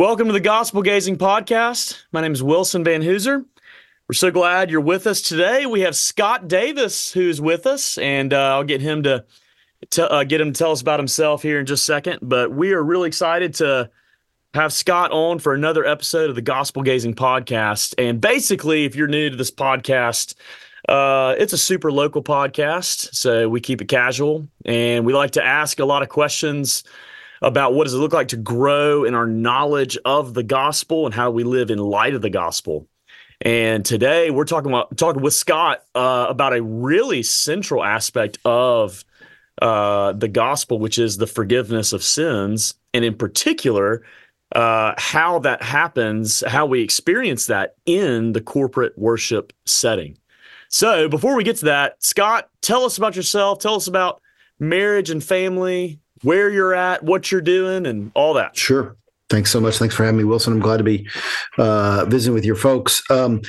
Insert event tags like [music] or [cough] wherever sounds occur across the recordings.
Welcome to the Gospel Gazing Podcast. My name is Wilson Van Hooser. We're so glad you're with us today. We have Scott Davis who's with us, and uh, I'll get him to uh, get him to tell us about himself here in just a second. But we are really excited to have Scott on for another episode of the Gospel Gazing Podcast. And basically, if you're new to this podcast, uh, it's a super local podcast, so we keep it casual, and we like to ask a lot of questions about what does it look like to grow in our knowledge of the gospel and how we live in light of the gospel. And today we're talking about talking with Scott uh, about a really central aspect of uh, the gospel, which is the forgiveness of sins, and in particular, uh, how that happens, how we experience that in the corporate worship setting. So, before we get to that, Scott, tell us about yourself. Tell us about marriage and family, where you're at, what you're doing, and all that. Sure. Thanks so much. Thanks for having me, Wilson. I'm glad to be uh, visiting with your folks. Um,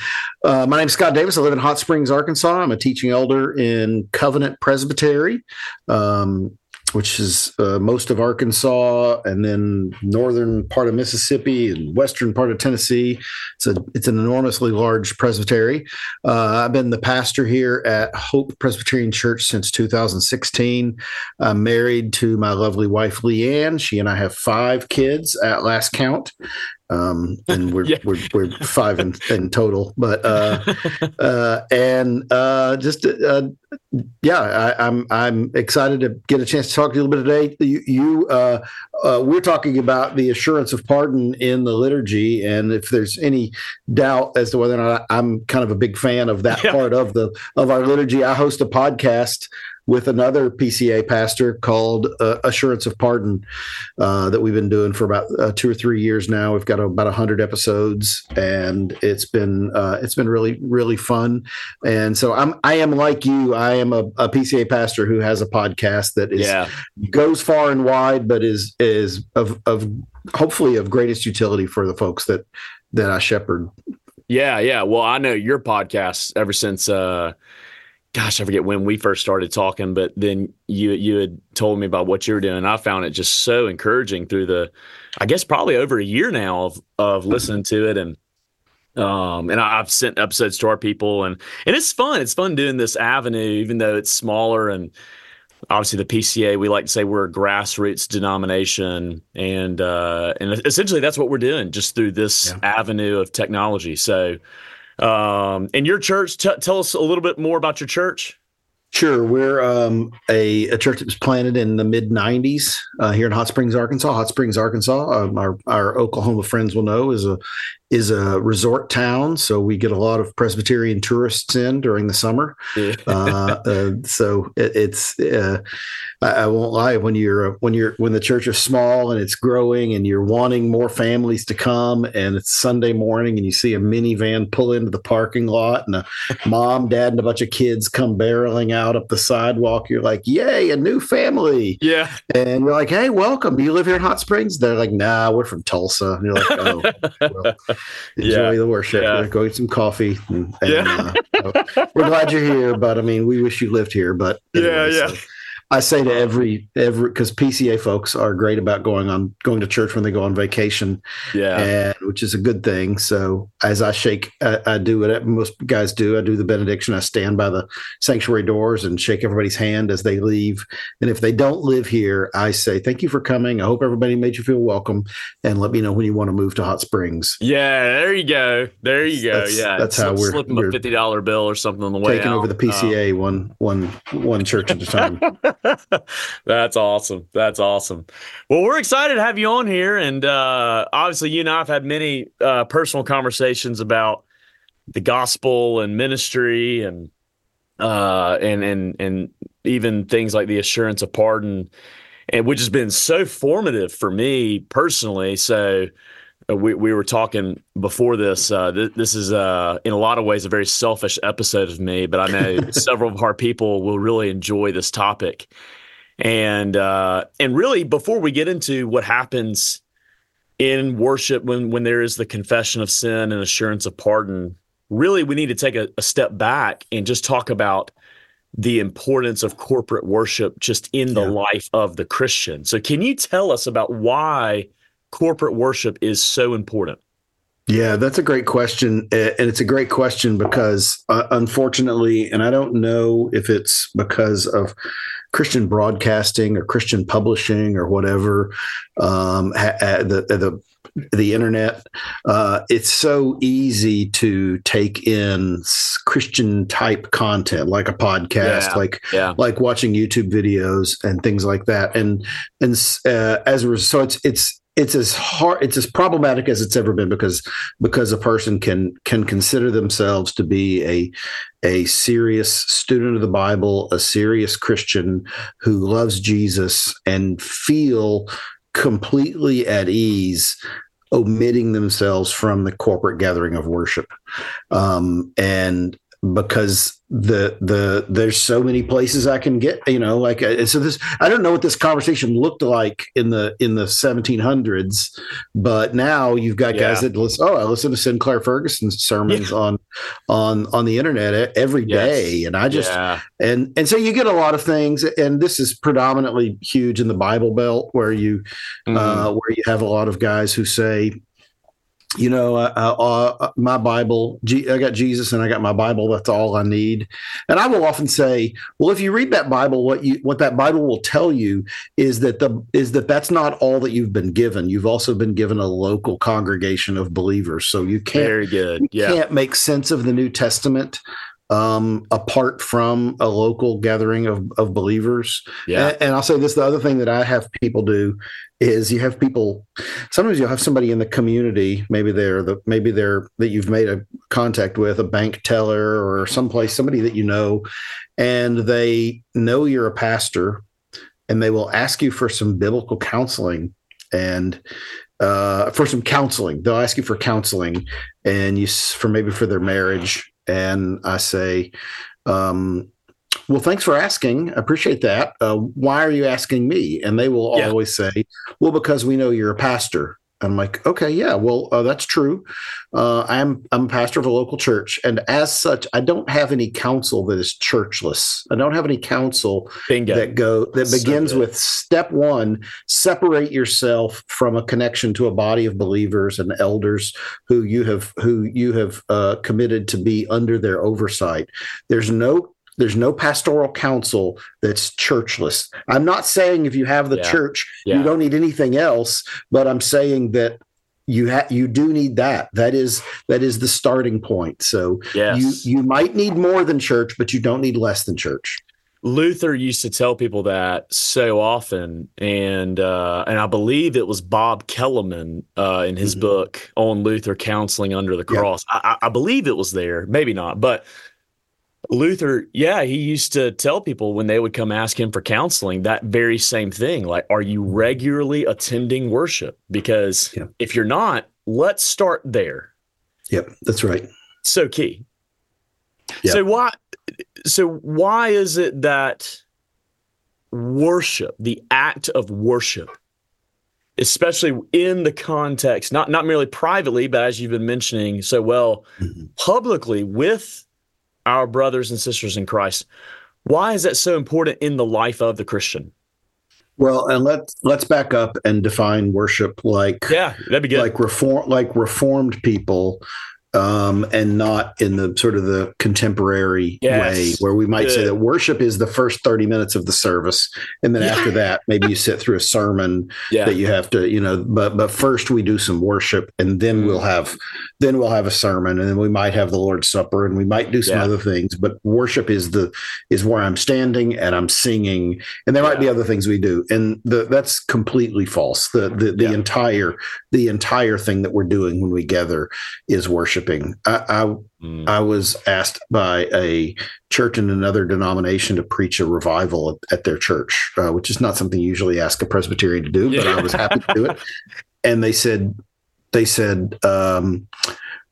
uh, my name is Scott Davis. I live in Hot Springs, Arkansas. I'm a teaching elder in Covenant Presbytery. Um, which is uh, most of Arkansas, and then northern part of Mississippi and western part of Tennessee. It's a it's an enormously large presbytery. Uh, I've been the pastor here at Hope Presbyterian Church since 2016. I'm married to my lovely wife Leanne. She and I have five kids at last count, um, and we're, [laughs] yeah. we're, we're five in, in total. But uh, [laughs] uh, and uh, just uh, yeah, I, am I'm, I'm excited to get a chance to talk to you a little bit today. You, you uh, uh, we're talking about the assurance of pardon in the liturgy, and if there's any doubt as to whether or not I'm kind of a big fan of that yeah. part of the of our liturgy, I host a podcast with another PCA pastor called uh, Assurance of Pardon uh, that we've been doing for about uh, two or three years now. We've got about hundred episodes, and it's been uh, it's been really really fun. And so I'm I am like you. I am a, a PCA pastor who has a podcast that is yeah. goes far and wide, but is is of of hopefully of greatest utility for the folks that that I shepherd. Yeah, yeah. Well, I know your podcast ever since uh gosh, I forget when we first started talking, but then you you had told me about what you were doing. I found it just so encouraging through the, I guess probably over a year now of of listening to it and. Um, and I, have sent episodes to our people and, and it's fun. It's fun doing this avenue, even though it's smaller and obviously the PCA, we like to say we're a grassroots denomination and, uh, and essentially that's what we're doing just through this yeah. avenue of technology. So, um, and your church, t- tell us a little bit more about your church. Sure. We're um, a, a, church that was planted in the mid 90s uh, here in Hot Springs, Arkansas. Hot Springs, Arkansas, um, our, our Oklahoma friends will know, is a is a resort town, so we get a lot of Presbyterian tourists in during the summer. Yeah. [laughs] uh, uh, so it, it's uh, I, I, won't lie when you're when you're when the church is small and it's growing and you're wanting more families to come and it's Sunday morning and you see a minivan pull into the parking lot and a [laughs] mom, dad, and a bunch of kids come barreling out up the sidewalk. You're like, "Yay, a new family!" Yeah, and you're like, "Hey, welcome. Do you live here in Hot Springs?" They're like, "Nah, we're from Tulsa." And you're like, "Oh." Well [laughs] enjoy yeah. the worship. Yeah. Go get some coffee. And, and, yeah. uh, we're glad you're here, but I mean, we wish you lived here. But anyway, yeah, yeah. So, I say to every every because PCA folks are great about going on going to church when they go on vacation, yeah, and which is a good thing. So as I shake, I, I, do what most guys do. I do the benediction. I stand by the sanctuary doors and shake everybody's hand as they leave. And if they don't live here, I say thank you for coming. I hope everybody made you feel welcome, and let me know when you want to move to Hot Springs. Yeah, there you go. There you go. That's, yeah, that's how we're slip them a fifty dollar bill or something on the way taking out. over the PCA um, one one one church at a time. [laughs] [laughs] That's awesome. That's awesome. Well, we're excited to have you on here. And uh, obviously, you and I have had many uh, personal conversations about the gospel and ministry and uh, and and and even things like the assurance of pardon, and which has been so formative for me personally. So we, we were talking before this. Uh, th- this is, uh, in a lot of ways, a very selfish episode of me, but I know [laughs] several of our people will really enjoy this topic. And uh, and really, before we get into what happens in worship when when there is the confession of sin and assurance of pardon, really, we need to take a, a step back and just talk about the importance of corporate worship just in the yeah. life of the Christian. So, can you tell us about why? Corporate worship is so important? Yeah, that's a great question. And it's a great question because, uh, unfortunately, and I don't know if it's because of Christian broadcasting or Christian publishing or whatever, um, ha- ha- the, the the internet, uh, it's so easy to take in Christian type content, like a podcast, Yeah, like Yeah. like watching YouTube videos and things like that. And and uh, as a result, so it's it's it's as hard, it's as problematic as it's ever been because because a person can can consider themselves to be a a serious student of the Bible, a serious Christian who loves Jesus, and feel completely at ease omitting themselves from the corporate gathering of worship. Um, and because the the there's so many places I can get you know like uh, so this I don't know what this conversation looked like in the in the 1700s but now you've got guys that listen oh I listen to Sinclair Ferguson's sermons on on on the internet every Yes. day and I just yeah. and and so you get a lot of things and this is predominantly huge in the Bible Belt where you Mhm. uh, where you have a lot of guys who say, you know, uh, uh, my Bible, G- I got Jesus and I got my Bible. That's all I need. And I will often say, well, if you read that Bible, what you what that Bible will tell you is that the is that that's not all that you've been given. You've also been given a local congregation of believers. So you can't Very good. you Yeah. can't make sense of the New Testament um, apart from a local gathering of, of believers. Yeah. And, and I'll say this: the other thing that I have people do is you have people. Sometimes you'll have somebody in the community. Maybe they're the maybe they're that you've made a contact with, a bank teller or someplace, somebody that you know, and they know you're a pastor, and they will ask you for some biblical counseling and uh, for some counseling. They'll ask you for counseling, and you for maybe for their marriage. And I say, um, "Well, thanks for asking. I appreciate that. Uh, why are you asking me?" And they will Yeah. always say, "Well, because we know you're a pastor." I'm like, "Okay, yeah, well, uh, that's true. Uh, I'm I'm a pastor of a local church, and as such, I don't have any counsel that is churchless. I don't have any counsel Bingo. that go that So begins good. with step one separate yourself from a connection to a body of believers and elders who you have who you have uh, committed to be under their oversight there's no there's no pastoral counsel that's churchless i'm not saying if you have the Yeah. church Yeah. you don't need anything else but i'm saying that you have you do need that that is that is the starting point so yes. you you might need more than church but you don't need less than church Luther used to tell people that so often, and uh, and I believe it was Bob Kellemen uh, in his Mhm. book on Luther counseling under the cross. I I believe it was there, maybe not, but Luther, yeah, he used to tell people when they would come ask him for counseling that very same thing, like, "Are you regularly attending worship?" Because Yeah. if you're not, let's start there. yep that's right So key. Yeah. So why so why is it that worship, the act of worship, especially in the context, not not merely privately, but as you've been mentioning so well, Mhm. publicly with our brothers and sisters in Christ, why is that so important in the life of the Christian? Well, and let's let's back up and define worship like Yeah, that'd be good. like reform like reformed people um and not in the sort of the contemporary Yes. way where we might say that worship is the first 30 minutes of the service and then Yeah. after that maybe you sit through a sermon [laughs] yeah. that you have to you know but but first we do some worship and then Mm. we'll have then we'll have a sermon and then we might have the lord's supper and we might do some Yeah. other things but worship is the is where i'm standing and i'm singing and there might be other things we do and the, that's completely false the the, the entire the entire thing that we're doing when we gather is worshiping i i Mm. I was asked by a church in another denomination to preach a revival at, at their church, uh, which is not something you usually ask a Presbyterian to do, but I was happy to do it. [laughs] And they said, they said, um,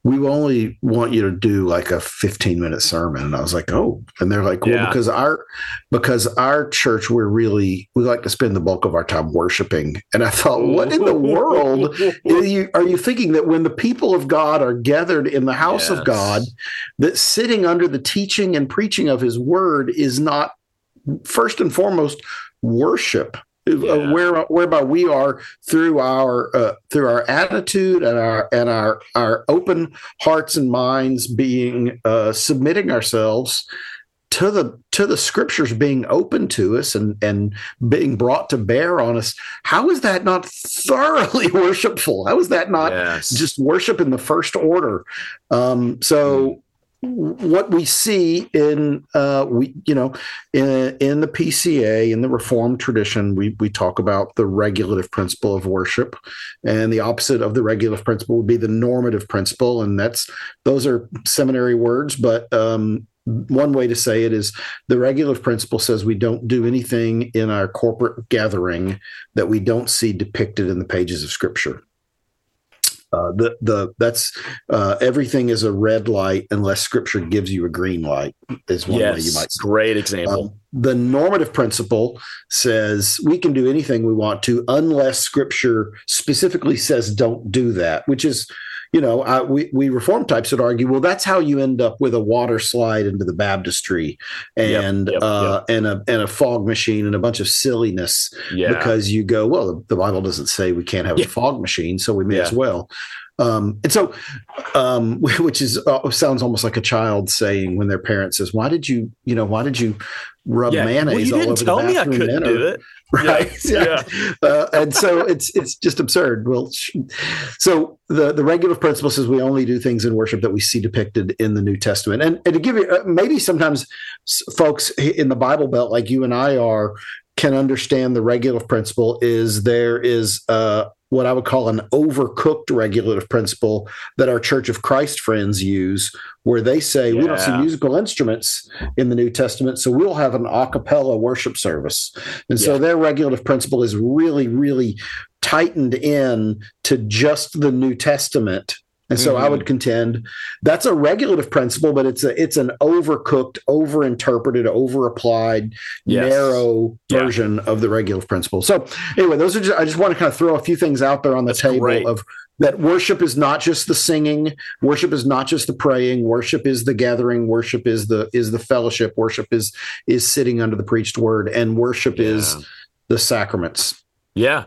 we only want you to do like a 15 minute sermon. And I was like, oh, and they're like, well, Yeah. because our, because our church, we're really, we like to spend the bulk of our time worshiping. And I thought, what in the world [laughs] are you, are you thinking that when the people of God are gathered in the house Yes. of God, that sitting under the teaching and preaching of his word is not first and foremost worship? Yeah. where whereby we are through our uh, through our attitude and our and our our open hearts and minds being uh, submitting ourselves to the to the scriptures being open to us and and being brought to bear on us how is that not thoroughly [laughs] worshipful how is that not yes. just worship in the first order um, so mm what we see in uh, we you know in, in the PCA in the Reformed tradition we we talk about the regulative principle of worship, and the opposite of the regulative principle would be the normative principle, and that's those are seminary words, but um, one way to say it is the regulative principle says we don't do anything in our corporate gathering that we don't see depicted in the pages of Scripture. Uh, the the that's uh, everything is a red light unless Scripture gives you a green light. Is one yes, way you might. Say. Great example. Um, the normative principle says we can do anything we want to unless Scripture specifically says don't do that, which is you know, uh, we, we reform types would argue, well, that's how you end up with a water slide into the baptistry and yep, yep, uh, yep. and a and a fog machine and a bunch of silliness yeah. because you go, well, the, the, Bible doesn't say we can't have yeah. a fog machine, so we may yeah. as well. Um, and so, um, [laughs] which is uh, sounds almost like a child saying when their parent says, "Why did you, you know, why did you rub mayonnaise well, you all over the bathroom?" Tell me I couldn't do it. [laughs] right? [laughs] Yeah, yeah. Uh, and so it's it's just absurd. Well so the the regulative principle says we only do things in worship that we see depicted in the new testament. And, and to give you uh, maybe sometimes folks in the bible belt like you and i are can understand the regulative principle is there is uh, what I would call an overcooked regulative principle that our Church of Christ friends use, where they say yeah. we don't see musical instruments in the New Testament, so we'll have an a cappella worship service. And yeah. so their regulative principle is really, really tightened in to just the New Testament and so mm-hmm. I would contend that's a regulative principle, but it's a it's an overcooked, overinterpreted, overapplied, yes. narrow yeah. version of the regulative principle. So anyway, those are just, I just want to kind of throw a few things out there on the that's table great. of that worship is not just the singing, worship is not just the praying, worship is the gathering, worship is the is the fellowship, worship is is sitting under the preached word, and worship yeah. is the sacraments. Yeah.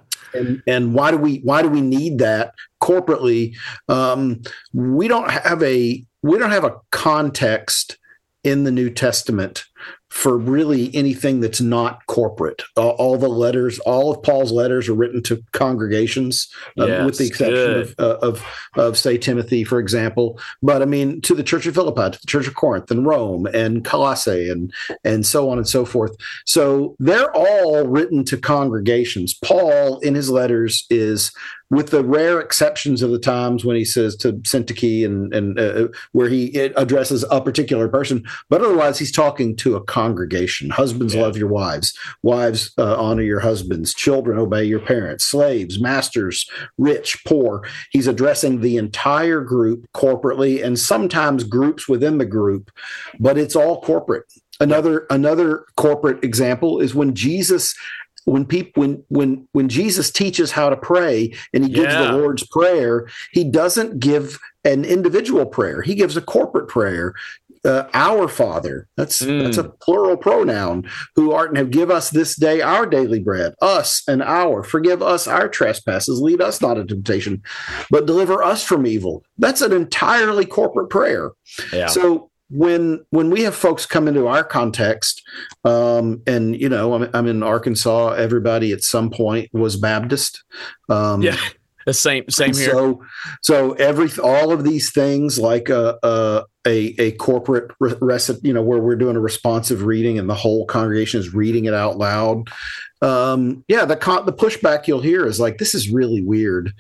And, why do we why do we need that corporately, um, we don't have a we don't have a context in the New Testament for really anything that's not corporate. All, all, the letters, all of Paul's letters are written to congregations, uh, yes, with the exception of, uh, of, of, say, Timothy, for example. But I mean, to the Church of Philippi, to the Church of Corinth, and Rome, and Colossae, and and so on and so forth. So they're all written to congregations. Paul, in his letters, is with the rare exceptions of the times when he says to Syntyche and and uh, where he addresses a particular person, but otherwise he's talking to a congregation. Husbands yeah. love your wives, wives uh, honor your husbands, children obey your parents, slaves, masters, rich, poor. He's addressing the entire group corporately and sometimes groups within the group, but it's all corporate. Another another corporate example is when Jesus when people when when when Jesus teaches how to pray and he gives yeah. the Lord's prayer, he doesn't give an individual prayer. He gives a corporate prayer. Uh, our Father, that's mm. that's a plural pronoun, who art and have give us this day our daily bread, us and our. Forgive us our trespasses, lead us not into temptation, but deliver us from evil. That's an entirely corporate prayer. Yeah. So when when we have folks come into our context, um, and you know, I'm, I'm, in Arkansas. Everybody at some point was Baptist. Um, yeah, [laughs] the same same here. So so every all of these things like a a a, a corporate recipe, you know, where we're doing a responsive reading and the whole congregation is reading it out loud um, yeah, the con- the pushback you'll hear is like, this is really weird. And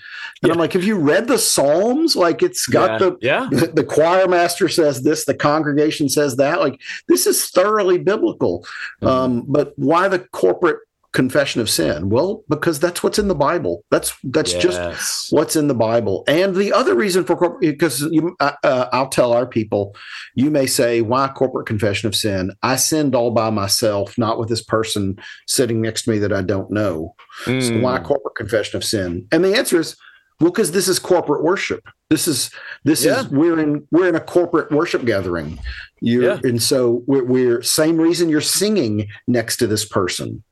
yeah. I'm like, have you read the Psalms? Like, it's got yeah. the yeah. [laughs] The, the, choir master says this, the congregation says that. Like, this is thoroughly biblical. Mm-hmm. Um, but why the corporate confession of sin? Well, because that's what's in the Bible. That's that's yes. just what's in the Bible. And the other reason for corporate, because you, uh, uh, I'll tell our people, you may say, "Why corporate confession of sin? I sinned all by myself, not with this person sitting next to me that I don't know. Mm. So why hmm. corporate confession of sin?" And the answer is, well, because this is corporate worship. This is this yeah. is we're in we're in a corporate worship gathering. You yeah. and so we're, we're same reason you're singing next to this person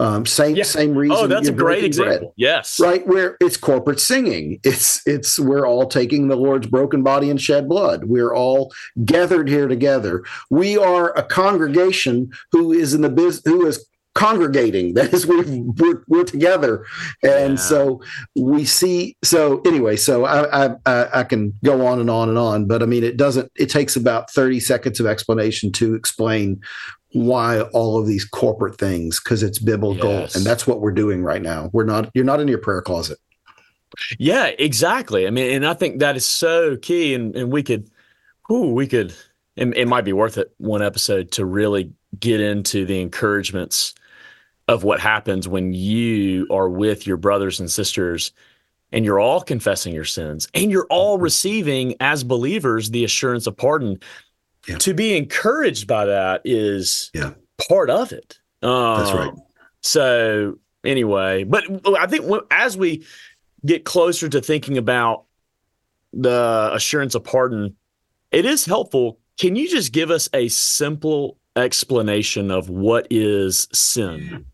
Um, same Yeah. same reason. Oh, that's a great breaking bread example. Yes. right where it's corporate singing it's it's we're all taking the lord's broken body and shed blood we're all gathered here together we are a congregation who is in the biz who is congregating [laughs] that is we're, we're, we're together and Yeah. so we see so anyway so I, I i i can go on and on and on but i mean it doesn't it takes about 30 seconds of explanation to explain why all of these corporate things because it's biblical Yes. and that's what we're doing right now we're not you're not in your prayer closet Yeah, exactly. I mean, and I think that is so key. And and we could, whew, we could. It, it might be worth it one episode to really get into the encouragements of what happens when you are with your brothers and sisters, and you're all confessing your sins, and you're all Mhm. receiving as believers the assurance of pardon. Yeah. To be encouraged by that is Yeah. part of it. That's right. Um, So anyway, but I think as we get closer to thinking about the assurance of pardon, it is helpful. Can you just give us a simple explanation of what is sin?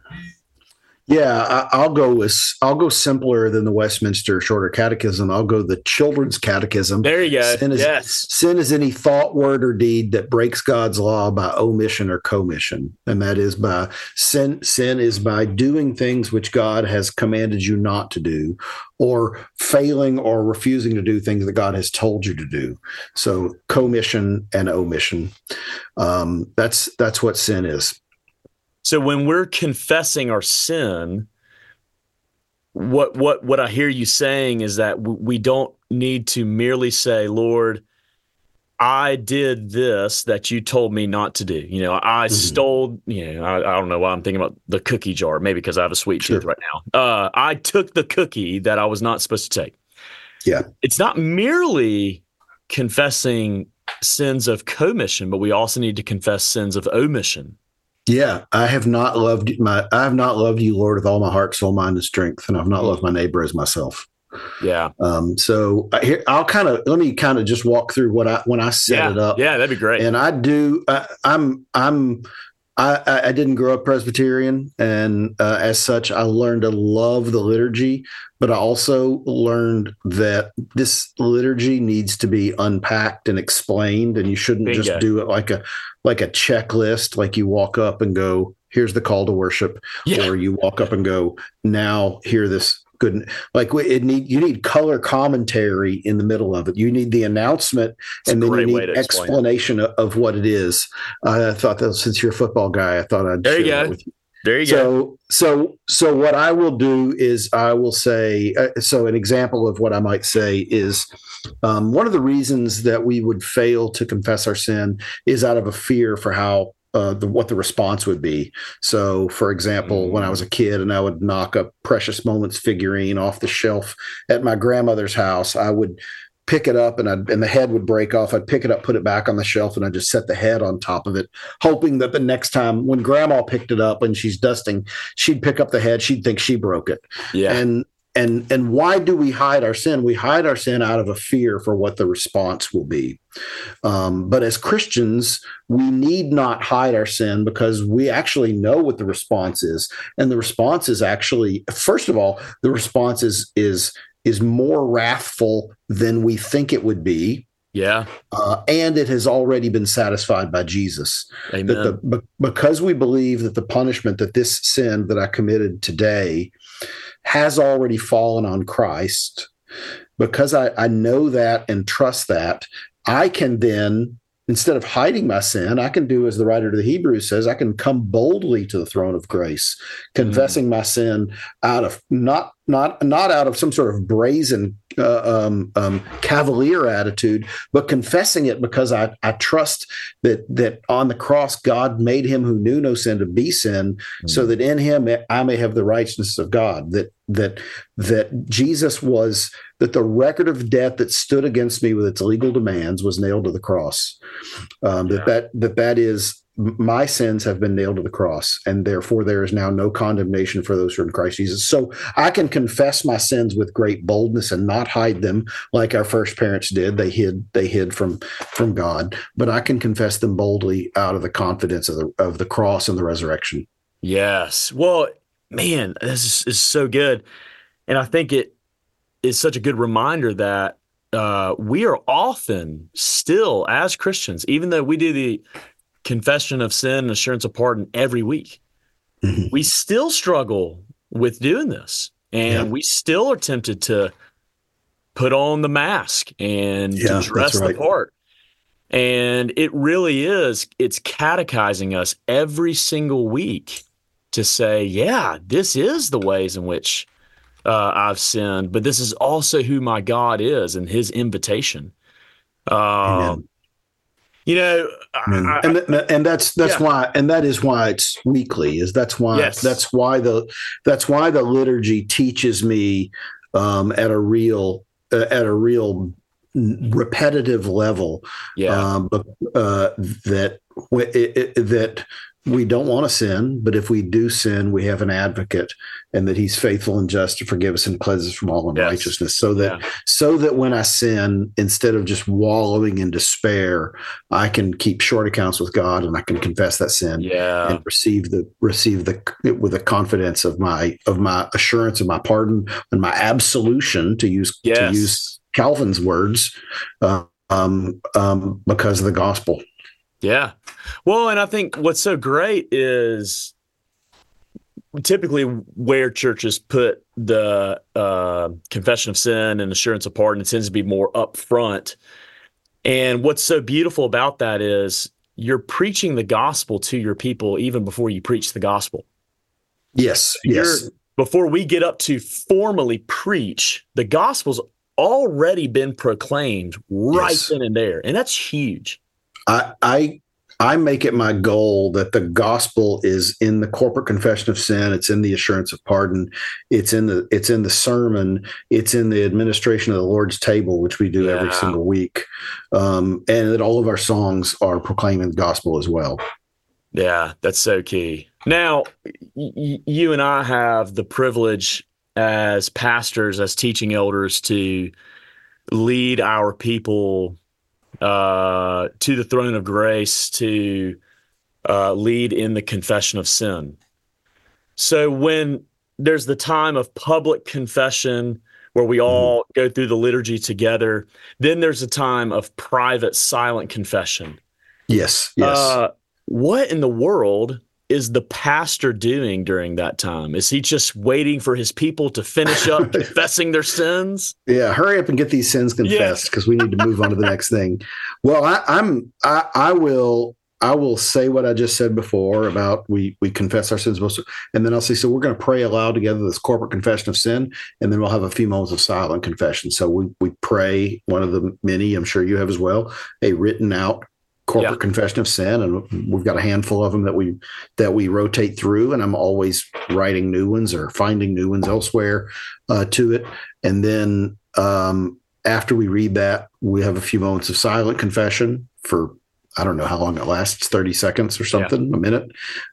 Yeah, I'll go with I'll go simpler than the Westminster Shorter Catechism. I'll go the Children's Catechism. There you go. Sin is- yes. Sin is any thought, word, or deed that breaks God's law by omission or commission, and that is by sin. Sin is by doing things which God has commanded you not to do, or failing or refusing to do things that God has told you to do. So commission and omission. Um, that's that's what sin is. So when we're confessing our sin, what what what I hear you saying is that we don't need to merely say, "Lord, I did this that you told me not to do." You know, I Mhm. stole. You know, I, I don't know why I'm thinking about the cookie jar. Maybe because I have a sweet Sure. tooth right now. Uh, I took the cookie that I was not supposed to take. Yeah. it's not merely confessing sins of commission, but we also need to confess sins of omission. Yeah, I have not loved my I have not loved you, Lord, with all my heart, soul, mind, and strength, and I've not loved my neighbor as myself. Yeah, Um, so here, I'll kind of let me kind of just walk through what I when I set yeah, it up, yeah. That'd be great. and I do. I, I'm I'm I, I didn't grow up Presbyterian, and uh, as such, I learned to love the liturgy. But I also learned that this liturgy needs to be unpacked and explained, and you shouldn't Bingo. just do it like a like a checklist. Like you walk up and go, "Here's the call to worship," Yeah. or you walk up and go, "Now hear this." Good, like it need you need color commentary in the middle of it. You need the announcement It's and then you need explanation of, of what it is. I thought that since you're a football guy, I thought I'd There you share that go. with you. There you go. So, so, so what I will do is I will say. Uh, so, an example of what I might say is um, one of the reasons that we would fail to confess our sin is out of a fear for how. Uh, the, what the response would be. So, for example, when I was a kid and I would knock a Precious Moments figurine off the shelf at my grandmother's house, I would pick it up and I'd, and the head would break off. I'd pick it up, put it back on the shelf, and I'd just set the head on top of it, hoping that the next time when grandma picked it up and she's dusting, she'd pick up the head. She'd think she broke it. yeah, And and and why do we hide our sin? We hide our sin out of a fear for what the response will be. Um, but as Christians, we need not hide our sin because we actually know what the response is, and the response is actually, first of all, the response is is is more wrathful than we think it would be, yeah. uh, and it has already been satisfied by Jesus Amen. the be- because we believe that the punishment that this sin that I committed today has already fallen on Christ, because I, I know that and trust that, I can then instead of hiding my sin, I can do as the writer to the Hebrews says, I can come boldly to the throne of grace, mm. confessing my sin out of not not not out of some sort of brazen uh, um, um, cavalier attitude, but confessing it because I I trust that that on the cross God made him who knew no sin to be sin, so that in him I may have the righteousness of God. That that that Jesus was that the record of debt that stood against me with its legal demands was nailed to the cross. Um, Yeah. That that that that is my sins have been nailed to the cross, and therefore there is now no condemnation for those who are in Christ Jesus. So I can confess my sins with great boldness and not hide them like our first parents did. They hid they hid from from God, but I can confess them boldly out of the confidence of the of the cross and the resurrection. Yes. Well, man, this is, so good. And I think it is such a good reminder that uh, we are often still, as Christians, even though we do the confession of sin and assurance of pardon every week, mm-hmm. we still struggle with doing this. And yeah. we still are tempted to put on the mask and yeah, to dress right. the part. And it really is, it's catechizing us every single week to say, yeah, this is the ways in which uh, I've sinned, but this is also who my God is and his invitation. Um, you know, I, and and that's that's yeah. why, and that is why it's weekly. Is that's why yes. that's why the that's why the liturgy teaches me um, at a real uh, at a real repetitive level. Yeah, um, but uh, that it, it, that we don't want to sin, but if we do sin, we have an advocate, and that He's faithful and just to forgive us and cleanse us from all unrighteousness. Yes. So that yeah. so that when I sin, instead of just wallowing in despair, I can keep short accounts with God, and I can confess that sin, yeah. and receive the receive the with the confidence of my of my assurance of my pardon and my absolution to use yes. to use Calvin's words, uh, um, um, because of the gospel. Yeah. Well, and I think what's so great is typically where churches put the uh, confession of sin and assurance of pardon, it tends to be more upfront. And what's so beautiful about that is you're preaching the gospel to your people even before you preach the gospel. Yes. Yes. before we get up to formally preach, the gospel's already been proclaimed right yes. then and there. And that's huge. I, I I make it my goal that the gospel is in the corporate confession of sin. It's in the assurance of pardon. It's in the it's in the sermon. It's in the administration of the Lord's table, which we do yeah. every single week, um, and that all of our songs are proclaiming the gospel as well. Yeah, that's so key. Now, y- you and I have the privilege as pastors, as teaching elders, to lead our people uh, to the throne of grace to uh, lead in the confession of sin. So when there's the time of public confession where we all mm-hmm. go through the liturgy together, then there's a time of private silent confession. Yes. Yes. Uh, what in the world is the pastor doing during that time? Is he just waiting for his people to finish up [laughs] confessing their sins? Yeah, hurry up and get these sins confessed because yeah. we need to move on to the next thing. Well, I, I'm I, I will I will say what I just said before about we we confess our sins most, and then I'll say so. We're going to pray aloud together this corporate confession of sin, and then we'll have a few moments of silent confession. So we we pray one of the many I'm sure you have as well a written out corporate yeah. confession of sin and we've got a handful of them that we that we rotate through and i'm always writing new ones or finding new ones elsewhere uh, to it and then um, after we read that we have a few moments of silent confession for i don't know how long it lasts 30 seconds or something yeah. a minute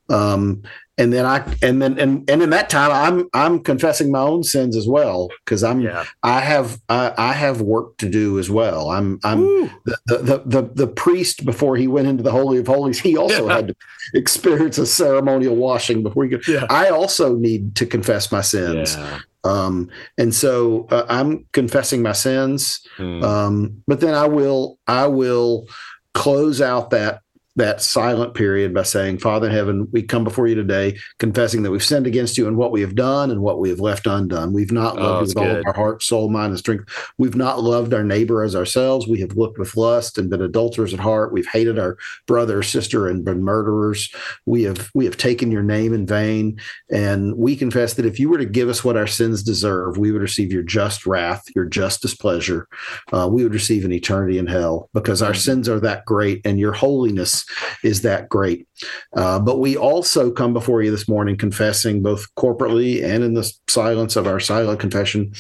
um, and then I and then and and in that time I'm I'm confessing my own sins as well because I'm yeah. I have I, I, have work to do as well. I'm I'm the, the, the the priest before he went into the holy of holies. He also yeah. had to experience a ceremonial washing before he could. Yeah. I also need to confess my sins. Um, and so uh, I'm confessing my sins. Hmm. Um, but then I will I will close out that that silent period by saying, Father in heaven, we come before you today, confessing that we've sinned against you and what we have done and what we have left undone. We've not loved oh, you with good. all of our heart, soul, mind, and strength. We've not loved our neighbor as ourselves. We have looked with lust and been adulterers at heart. We've hated our brother or sister and been murderers. We have we have taken your name in vain. And we confess that if you were to give us what our sins deserve, we would receive your just wrath, your just displeasure. Uh, we would receive an eternity in hell because our mm-hmm. sins are that great and your holiness is that great. Uh, but we also come before you this morning confessing both corporately and in the silence of our silent confession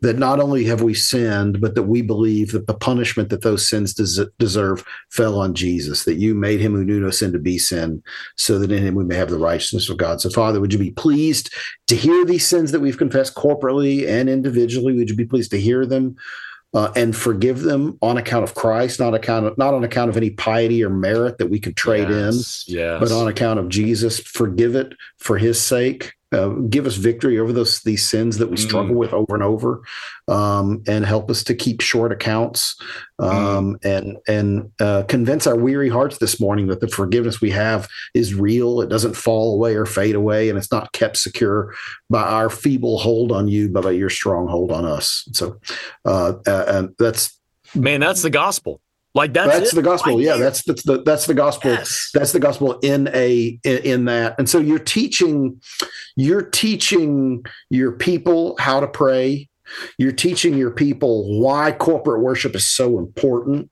that not only have we sinned, but that we believe that the punishment that those sins des- deserve fell on Jesus, that you made him who knew no sin to be sin, so that in him we may have the righteousness of God. So, Father, would you be pleased to hear these sins that we've confessed corporately and individually? Would you be pleased to hear them? Uh, and forgive them on account of Christ, not account of, not on account of any piety or merit that we could trade yes, in, yes. but on account of Jesus. Forgive it for His sake, uh, give us victory over those these sins that we struggle mm. with over and over, um, and help us to keep short accounts, um, mm. and and uh, convince our weary hearts this morning that the forgiveness we have is real. It doesn't fall away or fade away, and it's not kept secure by our feeble hold on you, but by your strong hold on us. So, uh, uh and that's man, that's the gospel. Like that's, that's the gospel. Right yeah, that's that's the that's the gospel. Yes. That's the gospel in a in, in, that. And so you're teaching you're teaching your people how to pray. You're teaching your people why corporate worship is so important.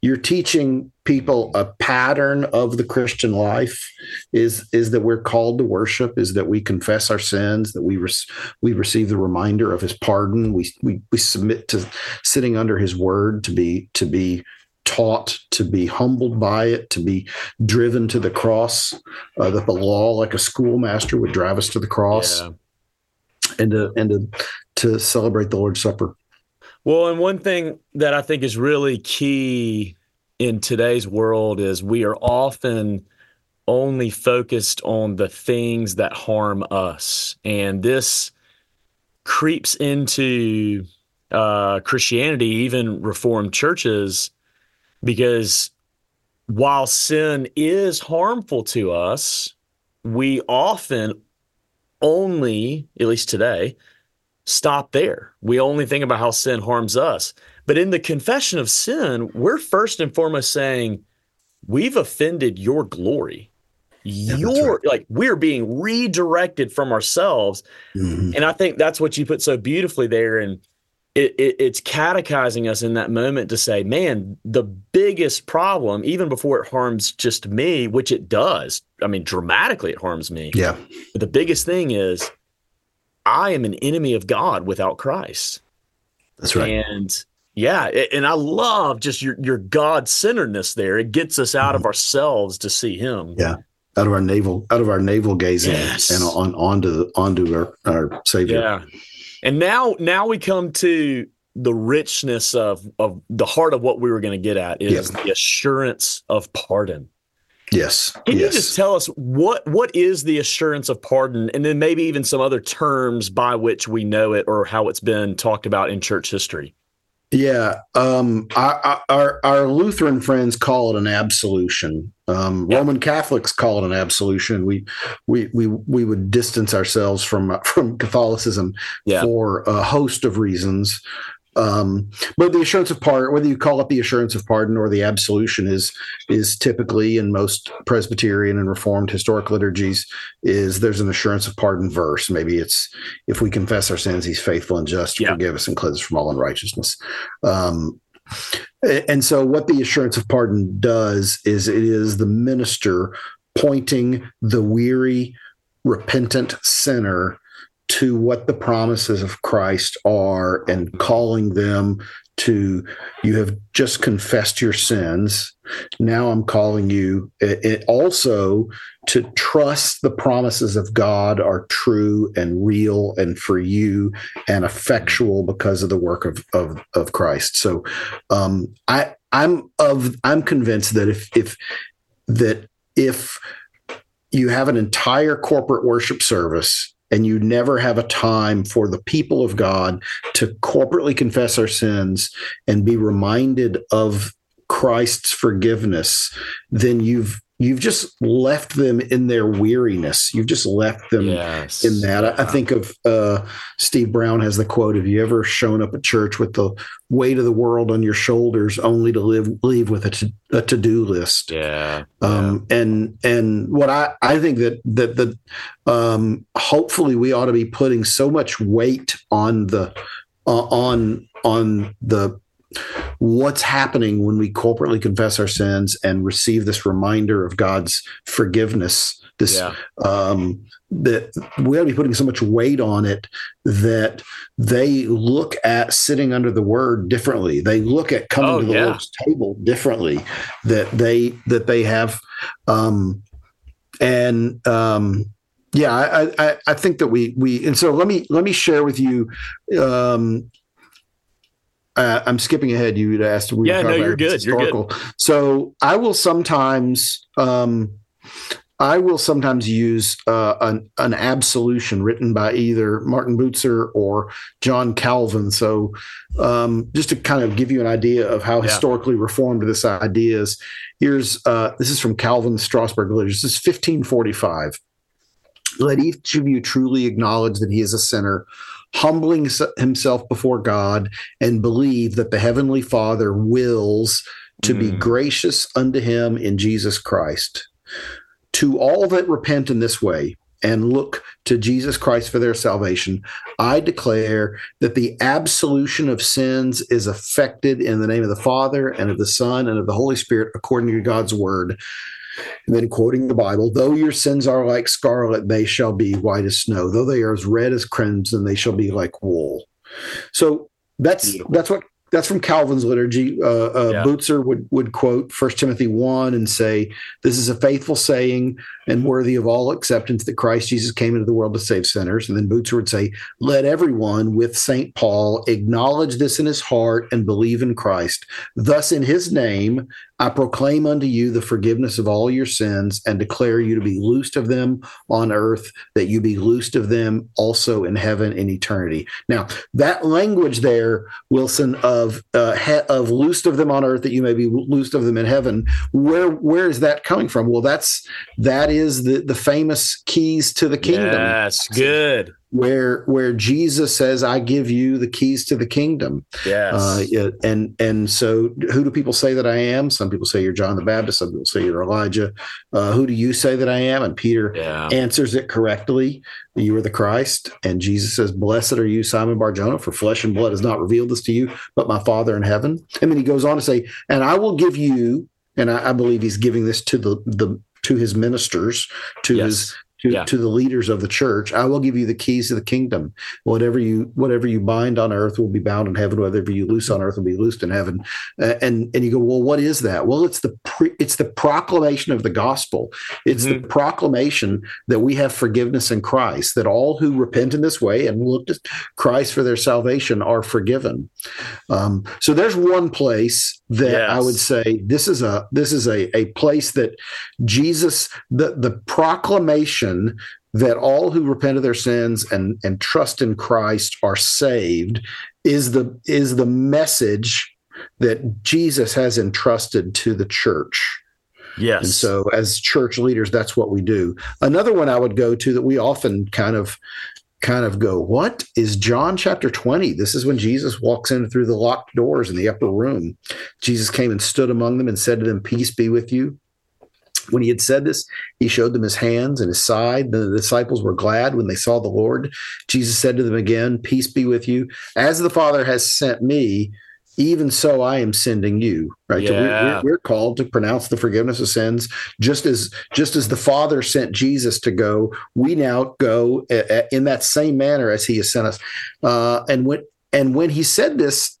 You're teaching people a pattern of the Christian life is is that we're called to worship, is that we confess our sins, that we we receive the reminder of His pardon, we we we submit to sitting under His word to be to be taught to be humbled by it, to be driven to the cross, uh, that the law, like a schoolmaster, would drive us to the cross, yeah. and to and to to celebrate the Lord's Supper. Well, and one thing that I think is really key in today's world is we are often only focused on the things that harm us, and this creeps into uh, Christianity, even Reformed churches because while sin is harmful to us, we often only, at least today, stop there. We only think about how sin harms us. But in the confession of sin, we're first and foremost saying, We've offended your glory. Yeah, your right. like we're being redirected from ourselves. Mm-hmm. And I think that's what you put so beautifully there. And it, it, it's catechizing us in that moment to say, man, the biggest problem, even before it harms just me, which it does, I mean, dramatically it harms me. Yeah. But the biggest thing is, I am an enemy of God without Christ. That's right. And yeah, and I love just your your God centeredness there. It gets us out mm-hmm. of ourselves to see Him. Yeah, out of our navel, out of our navel gazing, yes. and on onto onto our our Savior. Yeah, and now now we come to the richness of of the heart of what we were going to get at is the assurance of pardon. Yes. Can yes. you just tell us what what is the assurance of pardon, and then maybe even some other terms by which we know it or how it's been talked about in church history? Yeah, um, our, our, our Lutheran friends call it an absolution. Um, yeah. Roman Catholics call it an absolution. We we we we would distance ourselves from from Catholicism yeah. for a host of reasons. Um, but the assurance of pardon, whether you call it the assurance of pardon or the absolution, is is typically in most Presbyterian and Reformed historic liturgies is there's an assurance of pardon verse. Maybe it's if we confess our sins, He's faithful and just to yeah. forgive us and cleanse us from all unrighteousness. Um, and so, what the assurance of pardon does is it is the minister pointing the weary, repentant sinner to what the promises of Christ are and calling them to you have just confessed your sins. Now i'm calling you. It, also to trust the promises of god are true and real and for you and effectual because of the work of of, of christ. So um i i'm of i'm convinced that if if that if you have an entire corporate worship service and you never have a time for the people of God to corporately confess our sins and be reminded of Christ's forgiveness, then you've you've just left them in their weariness. You've just left them yes. in that. I, I, think of uh, Steve Brown has the quote: "Have you ever shown up at church with the weight of the world on your shoulders, only to live leave with a to, a to do list?" Yeah. Um, yeah. And and what I I think that that the um, hopefully we ought to be putting so much weight on the uh, on on the what's happening when we corporately confess our sins and receive this reminder of God's forgiveness. This yeah. um, that we ought to be putting so much weight on it that they look at sitting under the Word differently. They look at coming oh, to the yeah. Lord's table differently. That they that they have, um, and um, yeah, I, I, I think that we we and so let me let me share with you um, uh, I'm skipping ahead. You asked. We yeah, no, you're good. You're good. So I will sometimes, um, I will sometimes use uh, an, an absolution written by either Martin Bucer or John Calvin. So, um, just to kind of give you an idea of how yeah. historically reformed this idea is, here's uh, this is from Calvin's Strasbourg Liturgy. This is 1545. Let each of you truly acknowledge that he is a sinner, humbling himself before God, and believe that the Heavenly Father wills to mm. be gracious unto him in Jesus Christ. To all that repent in this way and look to Jesus Christ for their salvation, I declare that the absolution of sins is effected in the name of the Father and of the Son and of the Holy Spirit according to God's word. And then quoting the Bible, though your sins are like scarlet, they shall be white as snow. Though they are as red as crimson, they shall be like wool. So that's Beautiful. that's what that's from Calvin's liturgy. Uh, uh, yeah. Bucer would would quote First Timothy one and say, "This is a faithful saying and worthy of all acceptance that Christ Jesus came into the world to save sinners." And then Bucer would say, "Let everyone with Saint Paul acknowledge this in his heart and believe in Christ. Thus, in His name, I proclaim unto you the forgiveness of all your sins and declare you to be loosed of them on earth, that you be loosed of them also in heaven in eternity. Now, that language there, Wilson, of uh, he, of loosed of them on earth, that you may be loosed of them in heaven. Where where is that coming from? Well, that's that is the the famous keys to the kingdom. Yes, good where where Jesus says, "I give you the keys to the kingdom." Yes. Uh, and and so, who do people say that I am? Some people say you're John the Baptist. Some people say you're Elijah. Uh, who do you say that I am? And Peter yeah. answers it correctly. You are the Christ. And Jesus says, "Blessed are you, Simon Barjona, for flesh and blood has not revealed this to you, but my Father in heaven." And then he goes on to say, "And I will give you." And I, I believe he's giving this to the the to his ministers, to yes. his to, yeah. to the leaders of the church. I will give you the keys to the kingdom. Whatever you whatever you bind on earth will be bound in heaven. Whatever you loose on earth will be loosed in heaven. Uh, and and you go well what is that? Well it's the pre, it's the proclamation of the gospel. It's mm-hmm. the proclamation that we have forgiveness in christ that all who repent in this way and look to christ for their salvation are forgiven. Um, so there's one place that yes. I would say this is a this is a, a place that Jesus the the proclamation that all who repent of their sins and and trust in Christ are saved is the is the message that Jesus has entrusted to the church. Yes. And so as church leaders that's what we do. Another one I would go to that we often kind of kind of go, What is John chapter 20? This is when Jesus walks in through the locked doors in the upper room. Jesus came and stood among them and said to them, Peace be with you. When he had said this, he showed them his hands and his side. The disciples were glad when they saw the Lord. Jesus said to them again, Peace be with you. As the Father has sent me, even so I am sending you. Right. Yeah. So we're, we're, called to pronounce the forgiveness of sins, just as just as the Father sent Jesus to go. We now go a, a, in that same manner as He has sent us. Uh, and when and when He said this,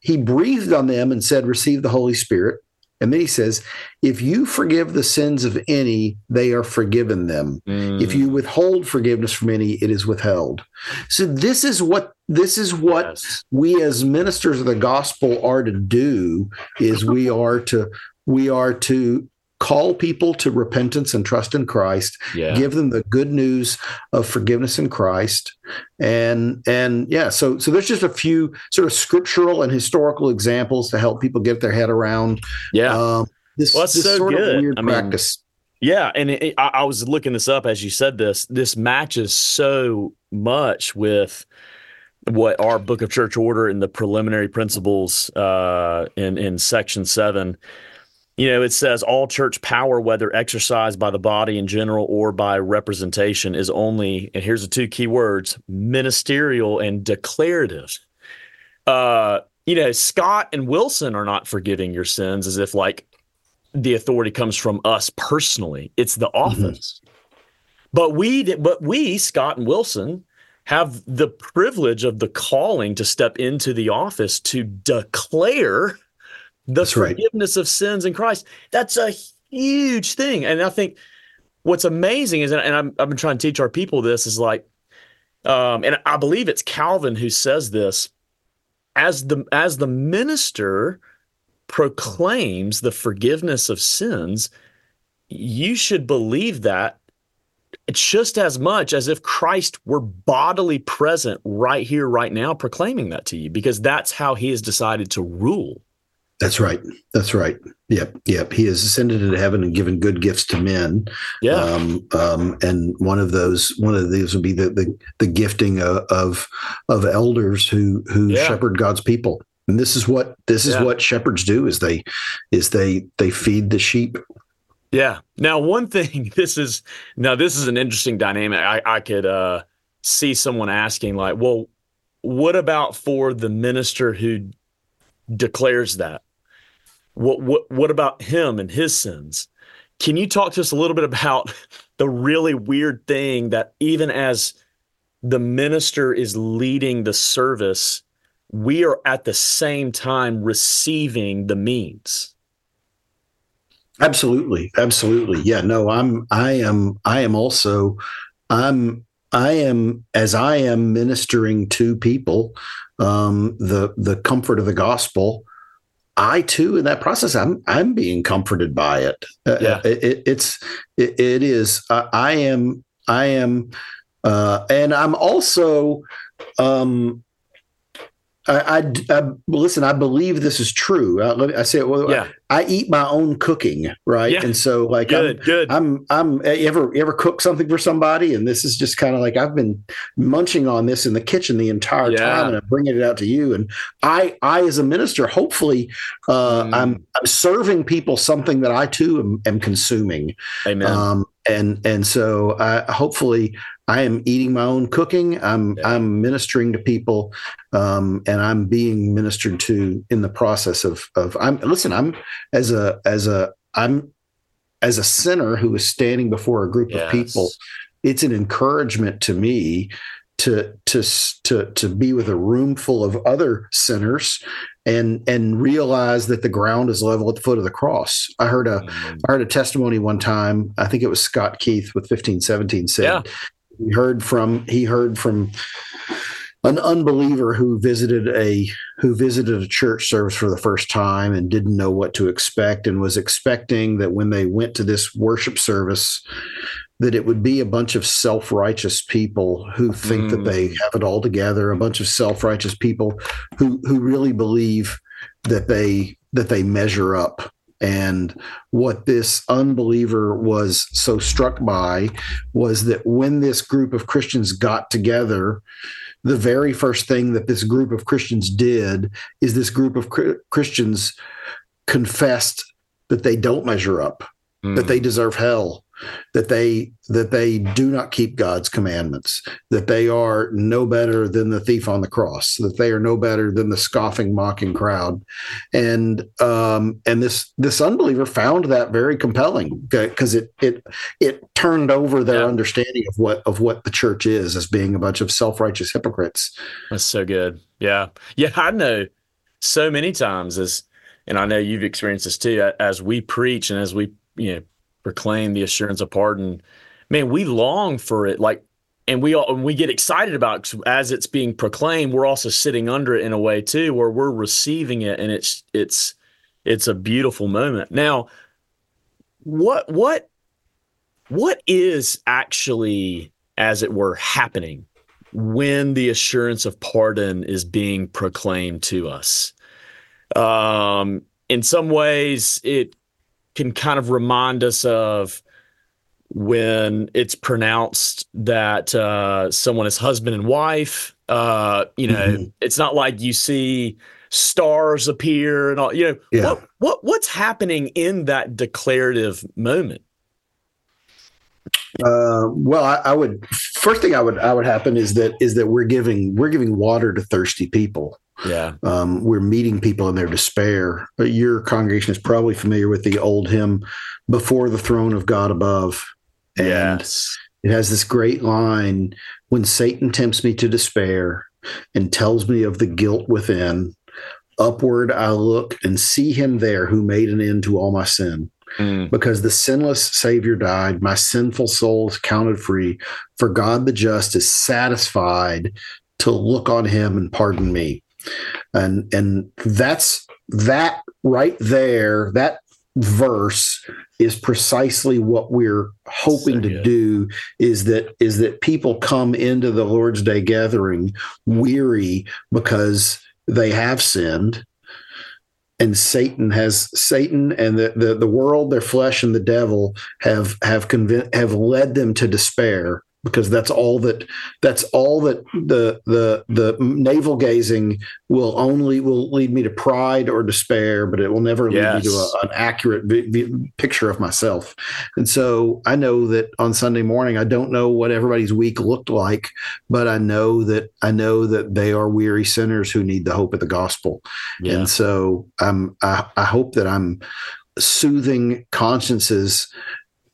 He breathed on them and said, "Receive the Holy Spirit." And then he says, if you forgive the sins of any, they are forgiven them. Mm. If you withhold forgiveness from any, it is withheld. So this is what this is what yes. we as ministers of the gospel are to do is we are to we are to call people to repentance and trust in Christ, yeah. give them the good news of forgiveness in Christ. And and yeah, so so there's just a few sort of scriptural and historical examples to help people get their head around. Yeah. Um, this, well, this so sort good. of weird I practice. Mean, yeah, and it, I, I was looking this up as you said this. This matches so much with what our book of church order and the preliminary principles uh, in in section seven you know, it says all church power, whether exercised by the body in general or by representation, is only, and here's the two key words ministerial and declarative. Uh, you know, Scott and Wilson are not forgiving your sins as if like the authority comes from us personally. It's the mm-hmm. office. Mm-hmm. But we, but we, Scott and Wilson, have the privilege of the calling to step into the office to declare the That's forgiveness right. of sins in Christ. That's a huge thing. And I think what's amazing is, and i have been trying to teach our people this, is like, um, and I believe it's Calvin who says this, as the as the minister proclaims the forgiveness of sins, you should believe that just as much as if Christ were bodily present right here, right now, proclaiming that to you, because that's how he has decided to rule. That's right. That's right. Yep. Yep. He has ascended into heaven and given good gifts to men. Yeah. Um, um, and one of those, one of these would be the the, the gifting of, of, of elders who who Yeah. shepherd God's people. And this is what this is Yeah. what shepherds do is they is they they feed the sheep. Yeah. Now, one thing, [laughs] this is now this is an interesting dynamic. I, I could uh, see someone asking, like, well, what about for the minister who declares that? What what what about him and his sins? Can you talk to us a little bit about [laughs] the really weird thing that even as the minister is leading the service, we are at the same time receiving the means. Absolutely. Absolutely. Yeah. No, I'm I am I am also I'm I am as I am ministering to people um the the comfort of the gospel I too in that process I'm I'm being comforted by it. Uh, Yeah. it, it- it's it, it is I, I am I am uh and I'm also um I, I, I listen. I believe this is true. Uh, let me, I say, well, Yeah. I eat my own cooking, right? Yeah. And so, like, I'm, Good, good. I'm, I'm. You ever, you ever cook something for somebody, and this is just kind of like I've been munching on this in the kitchen the entire Yeah. time, and I'm bringing it out to you. And I, I, as a minister, hopefully, uh, Mm. I'm, I'm serving people something that I too am, am consuming. Amen. Um, and and so I, hopefully I am eating my own cooking. I'm Yeah. I'm ministering to people, um, and I'm being ministered to in the process of of I'm listen. I'm as a as a I'm as a sinner who is standing before a group Yes. of people. It's an encouragement to me to to to to be with a room full of other sinners and and realize that the ground is level at the foot of the cross. I heard a Mm. I heard a testimony one time. I think it was Scott Keith with fifteen seventeen said Yeah. He heard from he heard from an unbeliever who visited a who visited a church service for the first time and didn't know what to expect and was expecting that when they went to this worship service that it would be a bunch of self-righteous people who think that Mm. they have it all together a bunch of self-righteous people who who really believe that they that they measure up and what this unbeliever was so struck by was that when this group of Christians got together, the very first thing that this group of Christians did is this group of Christians confessed that they don't measure up, Mm. that they deserve hell, that they that they do not keep God's commandments, that they are no better than the thief on the cross, that they are no better than the scoffing, mocking crowd, and um, and this this unbeliever found that very compelling because it it it turned over their Yeah. understanding of what of what the church is as being a bunch of self righteous hypocrites. That's so good. Yeah. Yeah. I know so many times as, and I know you've experienced this too, as we preach and as we, you know, proclaim the assurance of pardon, man, we long for it. Like, and we all, and we get excited about it as it's being proclaimed, we're also sitting under it in a way too, where we're receiving it and it's, it's, it's a beautiful moment. Now, what, what, what is actually, as it were, happening when the assurance of pardon is being proclaimed to us. Um, in some ways, it can kind of remind us of when it's pronounced that uh, someone is husband and wife. Uh, you know, Mhm. it's not like you see stars appear and all. You know, Yeah. what what what's happening in that declarative moment? Uh, well, I, I would first thing I would I would happen is that is that we're giving we're giving water to thirsty people. Yeah, Um, we're meeting people in their despair. Uh, Your congregation is probably familiar with the old hymn, "Before the Throne of God Above," and yes, it has this great line: "When Satan tempts me to despair and tells me of the guilt within, upward I look and see Him there who made an end to all my sin." Mm, because the sinless Savior died, my sinful soul is counted free. For God the just is satisfied to look on him and pardon me. And and that's that right there, that verse is precisely what we're hoping so to do is that is that people come into the Lord's Day gathering weary because they have sinned. And Satan has Satan and the, the, the world, their flesh and the devil have have convinced have led them to despair because that's all that that's all that the the the navel gazing will only will lead me to pride or despair but it will never yes. lead me to a, an accurate v- v- picture of myself and so i know that on sunday morning i don't know what everybody's week looked like but i know that i know that they are weary sinners who need the hope of the gospel yeah. and so i'm I, I hope that i'm soothing consciences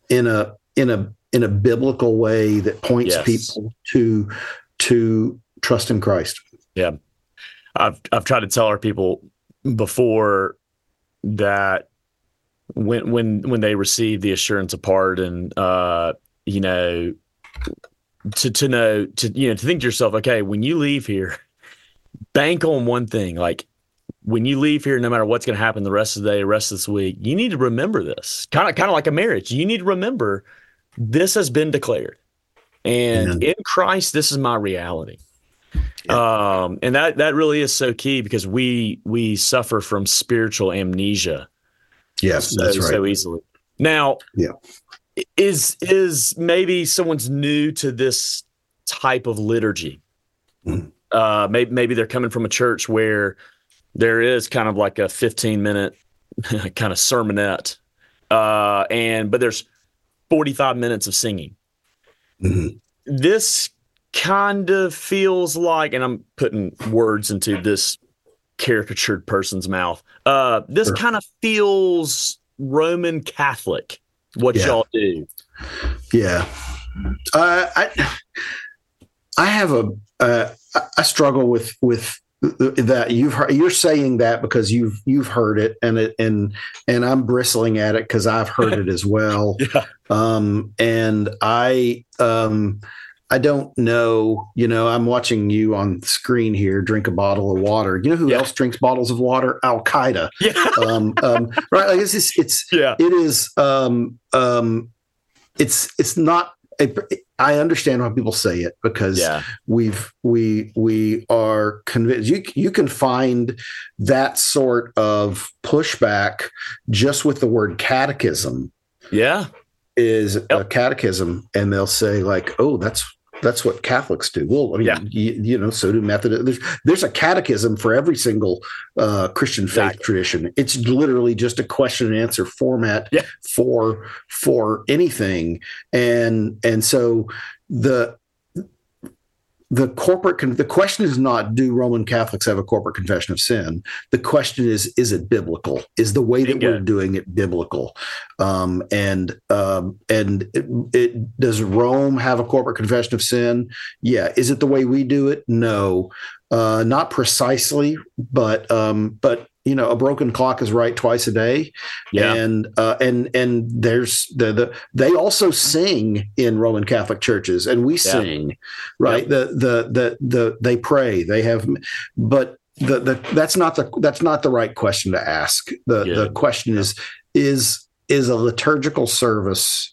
in a in a in a biblical way that points yes. people to to trust in Christ. Yeah. I've I've tried to tell our people before that when when when they receive the assurance of pardon, uh, you know, to to know to you know to think to yourself, okay, when you leave here, bank on one thing, like when you leave here, no matter what's going to happen the rest of the day, the rest of this week, you need to remember this. Kind of kind of like a marriage. You need to remember this has been declared. And in Christ, this is my reality. Yeah. Um, and that that really is so key because we we suffer from spiritual amnesia. Yes, so, that's right. So easily. Now, yeah, is is maybe someone's new to this type of liturgy? Mm. Uh, maybe maybe they're coming from a church where there is kind of like a fifteen minute [laughs] kind of sermonette, uh, and but there's 45 minutes of singing. Mm-hmm. This kind of feels like, and I'm putting words into this caricatured person's mouth. Uh, this sure. kind of feels Roman Catholic. What yeah. y'all do? Yeah, uh, I I have a uh, I struggle with with that you've heard, you're saying that because you've you've heard it and it and and I'm bristling at it because I've heard it as well. [laughs] yeah. Um, and I um, I don't know. You know, I'm watching you on screen here drink a bottle of water. You know who yeah. else drinks bottles of water? Al Qaeda. [laughs] Yeah. um, um, right. Like it's it's, it's yeah. It is. Um, um, it's it's not I understand why people say it because yeah. we've we we are convinced you you can find that sort of pushback just with the word catechism. Yeah. Is yep. a catechism and they'll say like, "Oh, that's that's what Catholics do. Well, I mean, yeah. you, you, know, so do Methodists. There's, there's a catechism for every single uh, Christian faith exactly. tradition. It's literally just a question and answer format yeah. for for anything, and and so the the corporate con- the question is not do roman catholics have a corporate confession of sin? The question is is it biblical? Is the way that we're doing it biblical? Um, and um, and it, it, does rome have a corporate confession of sin? Yeah. Is it the way we do it? No. Uh, not precisely but um, but you know a broken clock is right twice a day. Yeah. And uh, and and there's the, the they also sing in roman catholic churches and we yeah. sing right? The, the the the they pray. They have but the, the that's not the that's not the right question to ask. The yeah. the question is is is a liturgical service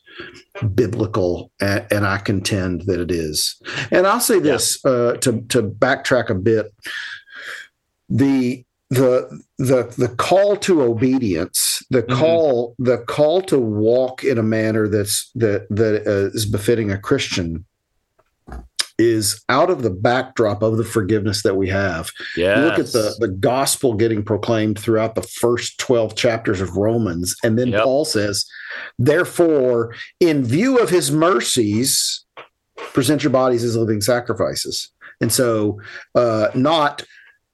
biblical? And, and, i contend that it is. And i'll say this uh, to to backtrack a bit. The the the the call to obedience the mm-hmm. call the call to walk in a manner that's that that uh, is befitting a christian is out of the backdrop of the forgiveness that we have. Yes. Look at the, the gospel getting proclaimed throughout the first 12 chapters of Romans. And then yep. Paul says, therefore, in view of his mercies, present your bodies as living sacrifices. And so, uh, not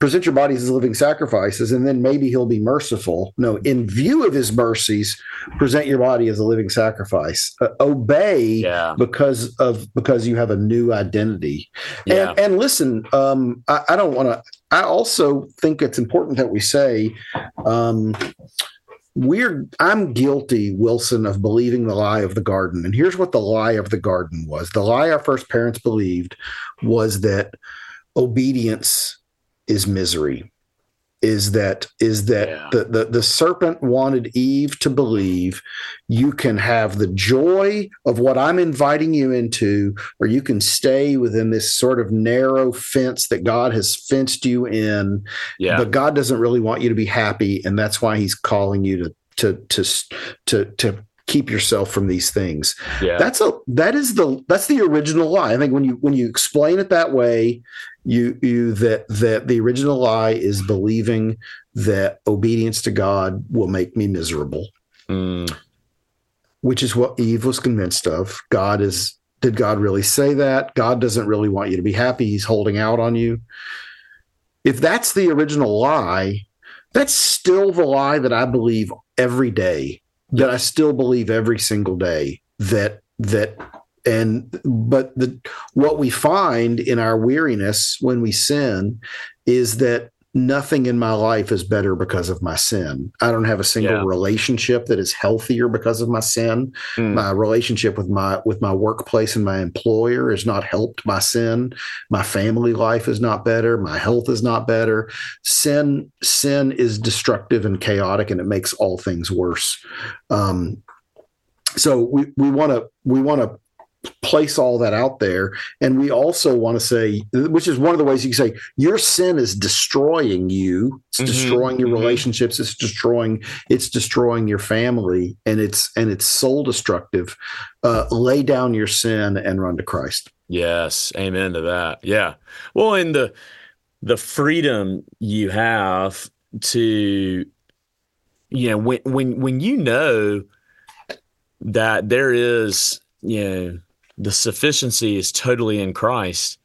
present your bodies as living sacrifices, and then maybe he'll be merciful. No, in view of his mercies, present your body as a living sacrifice. Uh, obey yeah. because of because you have a new identity. Yeah. And and listen, um, I, I don't want to. I also think it's important that we say. Um, we're I'm guilty, Wilson, of believing the lie of the garden. And here's what the lie of the garden was. The lie our first parents believed was that obedience is misery. is that is that Yeah. the, the the serpent wanted Eve to believe you can have the joy of what I'm inviting you into, or you can stay within this sort of narrow fence that God has fenced you in. Yeah. But God doesn't really want you to be happy, and that's why He's calling you to to to to to keep yourself from these things. yeah. That's a that is the that's the original lie. I think when you when you explain it that way, you you that that the original lie is believing that obedience to God will make me miserable, Mm, which is what Eve was convinced of. God is did God really say that? God doesn't really want you to be happy. He's holding out on you. If that's the original lie, that's still the lie that I believe every day. That I still believe every single day that that and but the what we find in our weariness when we sin is that nothing in my life is better because of my sin. I don't have a single Yeah. relationship that is healthier because of my sin. Mm, my relationship with my with my workplace and my employer is not helped by sin. My family life is not better. My health is not better. Sin sin is destructive and chaotic and it makes all things worse. Um so we we want to we want to place all that out there and we also want to say which is one of the ways you can say your sin is destroying you it's Mhm, destroying your mhm. relationships it's destroying it's destroying your family and it's and it's soul destructive uh lay down your sin and run to christ yes. Amen to that. Yeah. Well, and the the freedom you have to you know when when when you know that there is you know the sufficiency is totally in Christ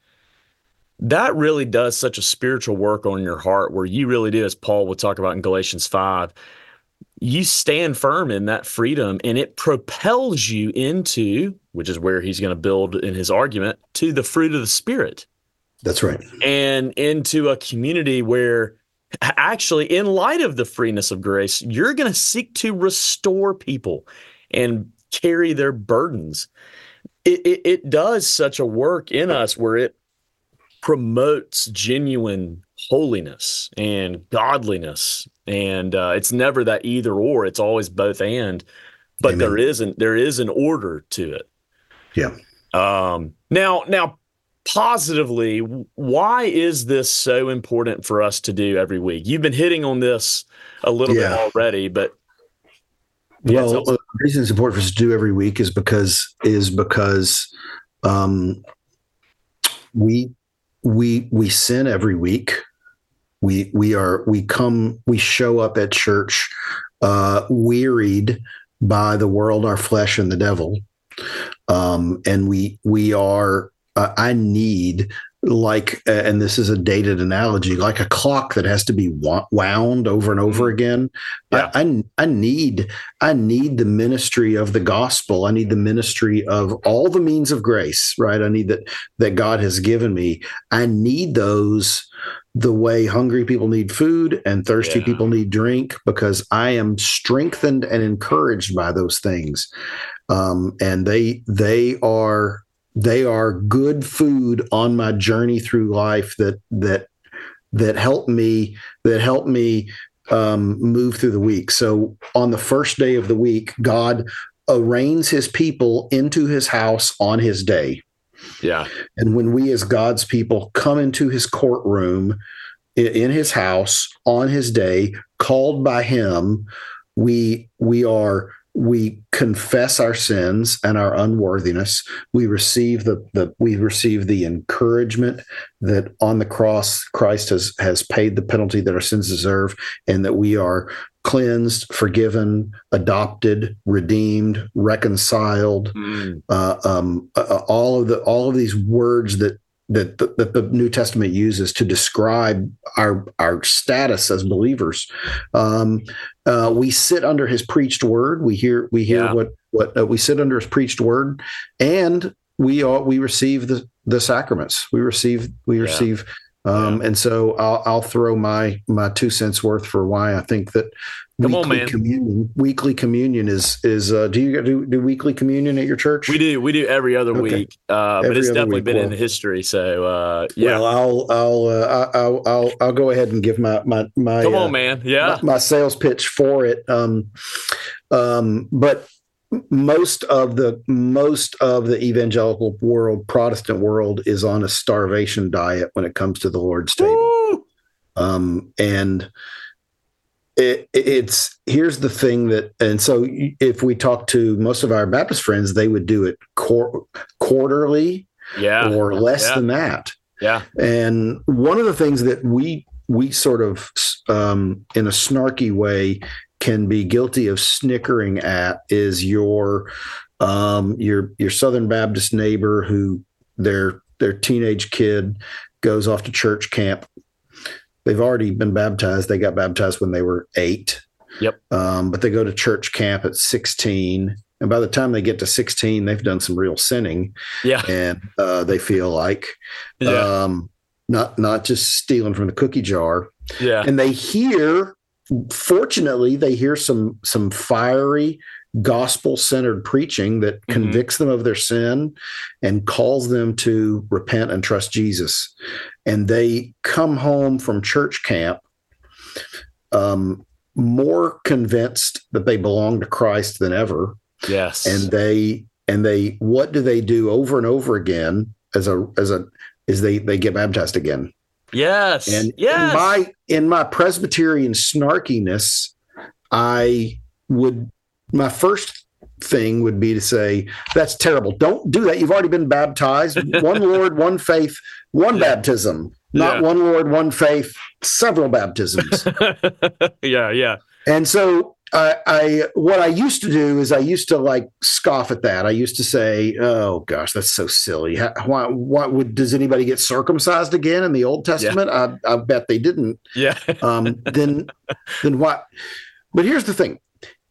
that really does such a spiritual work on your heart where you really do as Paul will talk about in Galatians 5 you stand firm in that freedom and it propels you into which is where he's going to build in his argument to the fruit of the spirit. That's right. And into a community where actually in light of the freeness of grace you're going to seek to restore people and carry their burdens it, it, it does such a work in us where it promotes genuine holiness and godliness and uh, it's never that either or it's always both and but Amen. there isn't there is an order to it Yeah. um now now positively why is this so important for us to do every week you've been hitting on this a little Yeah. bit already but Yeah, well, reason it's important for us to do every week is because is because um, we we we sin every week. We we are we come we show up at church uh, wearied by the world, our flesh, and the devil, um, and we we are. Uh, I need like, uh, and this is a dated analogy, like a clock that has to be wound over and over again. Yeah. I, I I need I need the ministry of the gospel. I need the ministry of all the means of grace, right? I need that that God has given me. I need those the way hungry people need food and thirsty Yeah. people need drink because I am strengthened and encouraged by those things. Um, and they they are they are good food on my journey through life that that that help me that help me um, move through the week. So on the first day of the week, God arraigns his people into his house on his day. yeah And when we, as God's people, come into his courtroom in his house on his day, called by him, we we are we confess our sins and our unworthiness. We receive the the we receive the encouragement that on the cross Christ has has paid the penalty that our sins deserve, and that we are cleansed, forgiven, adopted, redeemed, reconciled Mm, uh, um, uh, all of the all of these words that that the, that the New Testament uses to describe our our status as believers. Um, uh, we sit under His preached word. We hear we hear Yeah. what what uh, we sit under His preached word, and we all we receive the the sacraments. We receive we Yeah. receive. Um, And so I'll, I'll throw my my two cents worth for why I think that Come on, weekly man. communion. Weekly communion is is. Uh, do you do, do weekly communion at your church? We do. We do every other Okay. week, uh, but it's definitely week. been in history. So uh, yeah, Well, I'll I'll uh, I'll I'll I'll go ahead and give my my my come uh, on, man. Yeah, my, my sales pitch for it. Um, um, but most of the most of the evangelical world, Protestant world, is on a starvation diet when it comes to the Lord's table. Um, and it, it's here's the thing that, and so if we talk to most of our Baptist friends, they would do it quar- quarterly yeah, or less yeah. than that. yeah, And one of the things that we we sort of um, in a snarky way can be guilty of snickering at is your um, your your Southern Baptist neighbor who their their teenage kid goes off to church camp. They've already been baptized. They got baptized when they were eight. Yep. Um, but they go to church camp at 16. And by the time they get to 16, they've done some real sinning yeah, and uh, they feel like yeah, um, not not just stealing from the cookie jar. yeah, And they hear, fortunately, they hear some some fiery gospel centered preaching that Mhm. convicts them of their sin and calls them to repent and trust Jesus. And they come home from church camp um, more convinced that they belong to Christ than ever yes, and they and they what do they do over and over again as a as a is they they get baptized again yes, and yes. in my in my presbyterian snarkiness i would my first thing would be to say that's terrible don't do that you've already been baptized one [laughs] lord one faith one Yeah. baptism not Yeah. one lord one faith several baptisms [laughs] yeah, yeah, and so I, I, what I used to do is I used to like scoff at that. I used to say, "Oh gosh, that's so silly. How, why, why would does anybody get circumcised again in the Old Testament? I, I bet they didn't. yeah, Um, then, then what? But here's the thing: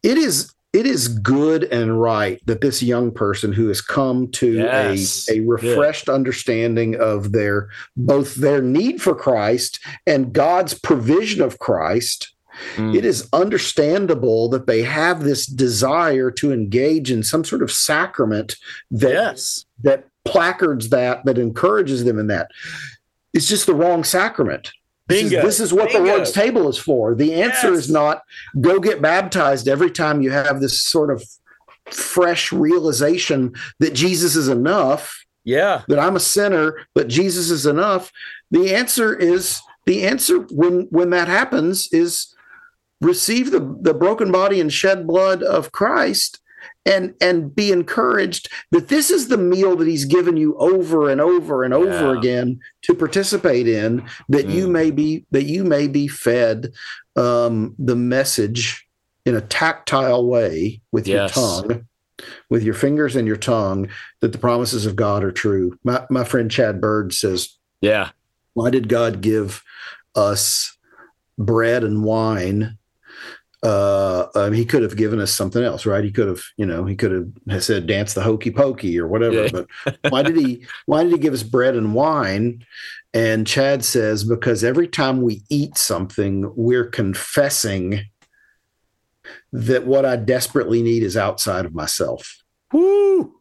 it is it is good and right that this young person who has come to Yes. a a refreshed understanding of their both their need for Christ and God's provision of Christ Mm. it is understandable that they have this desire to engage in some sort of sacrament that yes, that placards that that encourages them in that it's just the wrong sacrament this is, this is what Bingo. the lord's table is for the answer Yes. is not go get baptized every time you have this sort of fresh realization that jesus is enough yeah, that I'm a sinner, but Jesus is enough. The answer is the answer when when that happens is receive the, the broken body and shed blood of Christ and and be encouraged that this is the meal that he's given you over and over and over Yeah. again to participate in that you Mm. may be that you may be fed um, the message in a tactile way with Yes. your tongue with your fingers and your tongue that the promises of God are true. My, my friend Chad Bird says, yeah, Why did God give us bread and wine? Uh, um, he could have given us something else, right? He could have, you know, he could have said dance the hokey pokey or whatever. Yeah. But why did he? [laughs] Why did he give us bread and wine? And Chad says because every time we eat something, we're confessing that what I desperately need is outside of myself woo,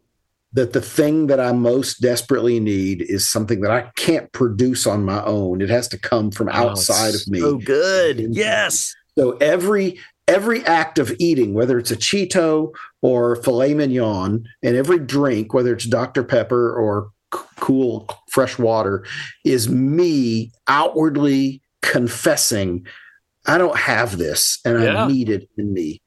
that the thing that I most desperately need is something that I can't produce on my own. It has to come from outside of me. Oh, good. Yes, So every every act of eating, whether it's a Cheeto or filet mignon, and every drink, whether it's Dr. Pepper or cool fresh water, is me outwardly confessing I don't have this and Yeah. I need it in me.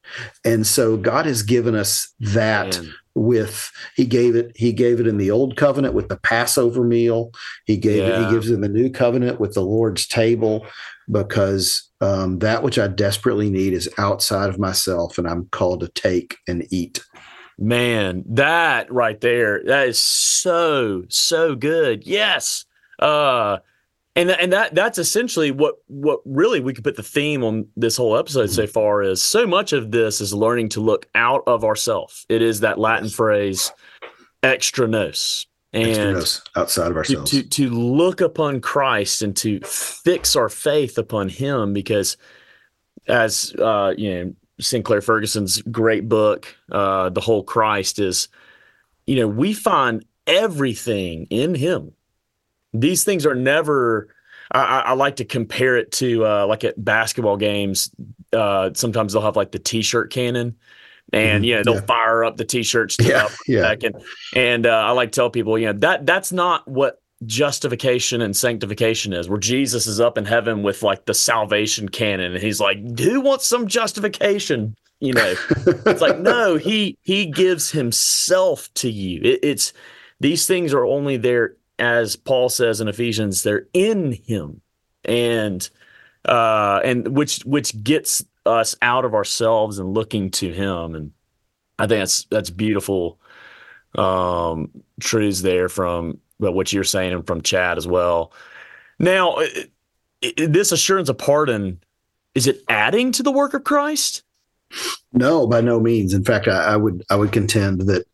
And so God has given us that Man. with he gave it he gave it in the old covenant with the passover meal he gave it he gives it in the new covenant with the lord's table because um, that which i desperately need is outside of myself and i'm called to take and eat Man, that right there, that is so so good. Yes. Uh and and that that's essentially what what really we could put the theme on this whole episode so far is so much of this is learning to look out of ourself. It is that Latin phrase extra nos. extra And nos outside of to, ourselves to to look upon Christ and to fix our faith upon him because as uh, you know, Sinclair Ferguson's great book, uh, The Whole Christ, is you know, we find everything in him. These things are never I, I like to compare it to uh, like at basketball games. Uh, sometimes they'll have like the T-shirt cannon, and mm-hmm. you know they'll yeah. fire up the T-shirts. yeah, yeah. And and uh, I like to tell people, you know that that's not what justification and sanctification is, where Jesus is up in heaven with like the salvation cannon, and he's like, "Who wants some justification?" You know, it's like no, he he gives himself to you. It, it's these things are only there as Paul says in Ephesians, they're in him. And uh and which which gets us out of ourselves and looking to him. And I think that's that's beautiful um truths there from but what you're saying and from Chad as well. Now, it, it, this assurance of pardon is it adding to the work of Christ? No, by no means. In fact, I, I would I would contend that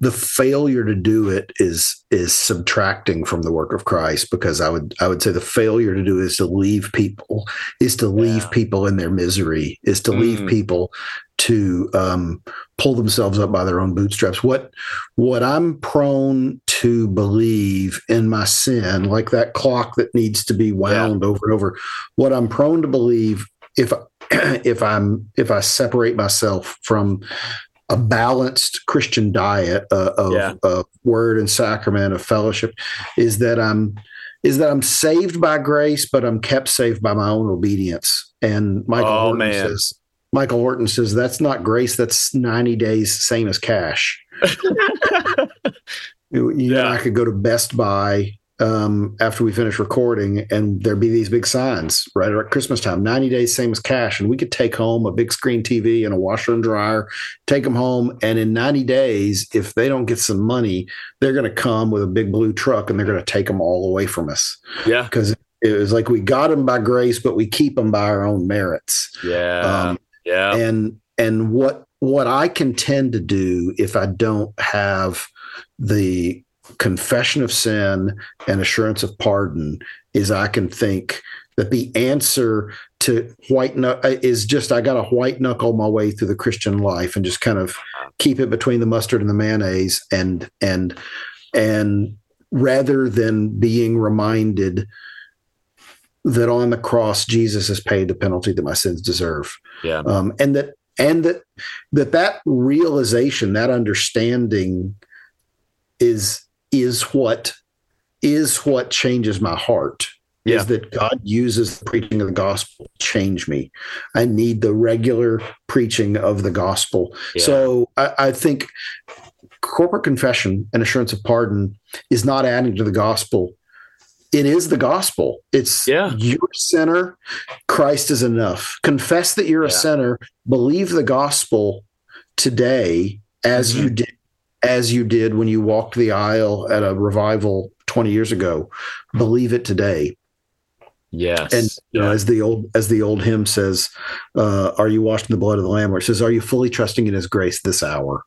the failure to do it is is subtracting from the work of Christ because I would I would say the failure to do is to leave people is to leave yeah. people in their misery is to mm. leave people to um, pull themselves up by their own bootstraps. What what I'm prone to believe in my sin, like that clock that needs to be wound yeah. over and over. What I'm prone to believe if [clears throat] if I'm if I separate myself from a balanced Christian diet uh, of, yeah. of word and sacrament of fellowship is that I'm is that I'm saved by grace, but I'm kept safe by my own obedience. And Michael oh, Horton man. says Michael Horton says that's not grace, that's 90 days same as cash. [laughs] you, you yeah. know, I could go to Best Buy um, after we finish recording, and there'd be these big signs right at Christmas time 90 days, same as cash. And we could take home a big screen TV and a washer and dryer, take them home. And in 90 days, if they don't get some money, they're going to come with a big blue truck and they're going to take them all away from us. Yeah. Because it was like we got them by grace, but we keep them by our own merits. Yeah. Um, yeah. And, and what, what I can tend to do if I don't have the confession of sin and assurance of pardon is I can think that the answer to white uh, is just I got to white knuckle my way through the Christian life and just kind of keep it between the mustard and the mayonnaise and and and rather than being reminded that on the cross Jesus has paid the penalty that my sins deserve. Yeah. Um, and that and that that that realization, that understanding is is what is what changes my heart yeah. is that God uses the preaching of the gospel to change me. I need the regular preaching of the gospel. Yeah. So I, I, think corporate confession and assurance of pardon is not adding to the gospel. It is the gospel. It's yeah. you're a sinner. Christ is enough. Confess that you're yeah. a sinner. Believe the gospel today as mm-hmm. you did as you did when you walked the aisle at a revival 20 years ago. Believe it today. Yes. And you know, as the old as the old hymn says, uh, are you washed in the blood of the Lamb? Where it says, Are you fully trusting in his grace this hour?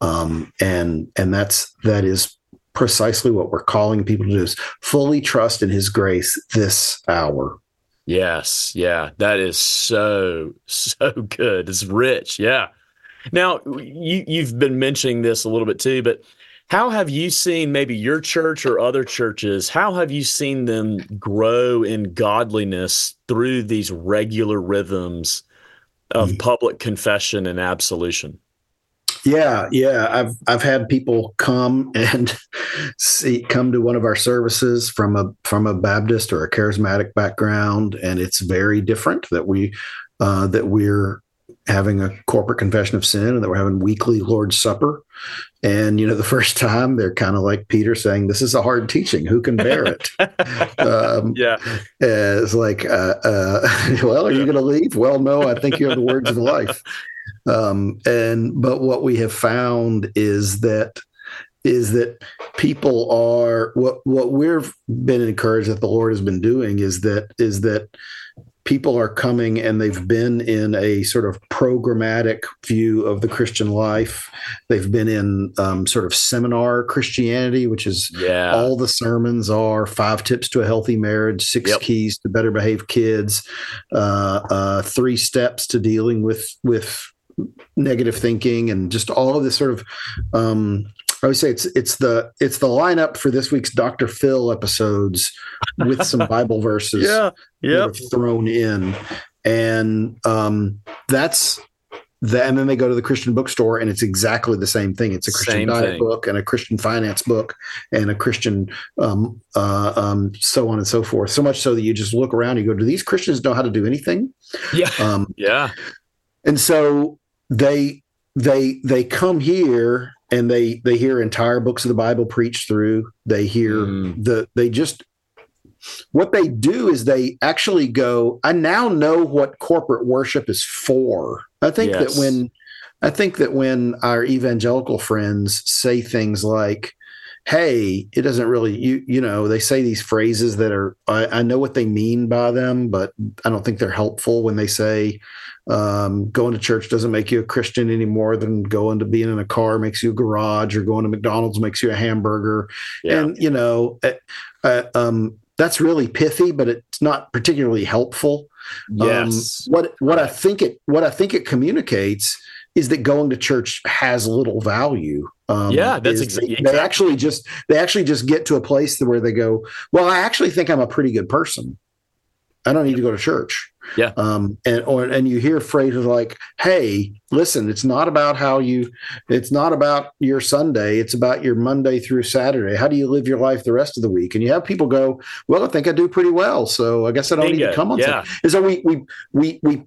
Um, and and that's that is precisely what we're calling people to do is fully trust in his grace this hour. Yes. Yeah. That is so, [laughs] so good. It's rich. Yeah. Now, you, you've been mentioning this a little bit too, but how have you seen maybe your church or other churches? How have you seen them grow in godliness through these regular rhythms of mm-hmm. public confession and absolution? Yeah, yeah. I've I've had people come [laughs] and see come to one of our services from a from a Baptist or a charismatic background, and it's very different that we uh, that we're having a corporate confession of sin and that we're having weekly Lord's Supper. And, you know, the [laughs] first time they're kind of like Peter saying, This is a hard teaching. Who can bear it? [laughs] um, yeah. It's like, uh, uh, [laughs] Well, are you going to leave? Well, no, I think you have the words of life. Um, and, but what we have found is that is that people are what what we've been encouraged that the Lord has been doing is that is that people are coming and they've been in a sort of programmatic view of the Christian life. They've been in um, sort of seminar Christianity, which is Yeah. all the sermons are five tips to a healthy marriage, six Yep. keys to better behave kids, uh, uh, three steps to dealing with with negative thinking, and just all of this sort of. Um, I would say it's it's the it's the lineup for this week's Dr. Phil episodes with some [laughs] Bible verses yeah. Yep. thrown in, and um, that's the, and then they go to the Christian bookstore, and it's exactly the same thing. It's a Christian Same diet thing. book, and a Christian finance book, and a Christian um, uh, um, so on and so forth. So much so that you just look around, and you go, "Do these Christians know how to do anything?" Yeah. [laughs] Um, [laughs] Yeah. and so they they they come here and they they hear entire books of the bible preached through they hear Mm. the they just what they do is they actually go i now know what corporate worship is for i think Yes. that when i think that when our evangelical friends say things like hey it doesn't really you you know they say these phrases that are I, I know what they mean by them but i don't think they're helpful when they say um, going to church doesn't make you a Christian any more than going to being in a car makes you a garage or going to McDonald's makes you a hamburger. Yeah. And, you know, uh, uh, um, that's really pithy, but it's not particularly helpful. yes. Um, what, what I think it, what I think it communicates is that going to church has little value. Um, Yeah, that's is exa- they, they actually just, they actually just get to a place where they go, well, I actually think I'm a pretty good person. I don't need to go to church. Yeah. Um, and or and you hear phrases like, "Hey, listen, it's not about how you, it's not about your Sunday. It's about your Monday through Saturday. How do you live your life the rest of the week?" And you have people go, "Well, I think I do pretty well, so I guess I don't need to come on." Yeah. Sunday." And so we we we we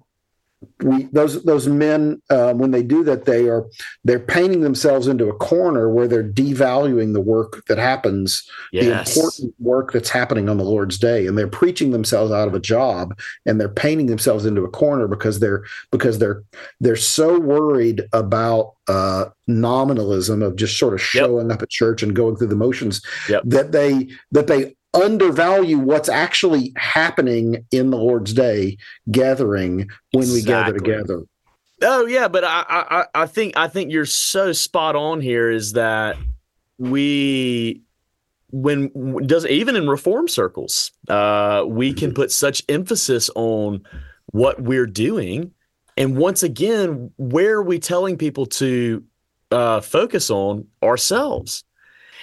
we those those men uh, when they do that they are they're painting themselves into a corner where they're devaluing the work that happens the important work that's happening on the Lord's day, and they're preaching themselves out of a job, and they're painting themselves into a corner because they're because they're they're so worried about uh, nominalism of just sort of showing up at church and going through the motions Yep. that they that they undervalue what's actually happening in the Lord's day gathering when we gather together. Oh yeah, but I, I I- I think I think you're so spot on here. Is that we when does even in reform circles, uh, we can put such emphasis on what we're doing, and once again, where are we telling people to uh, focus on ourselves?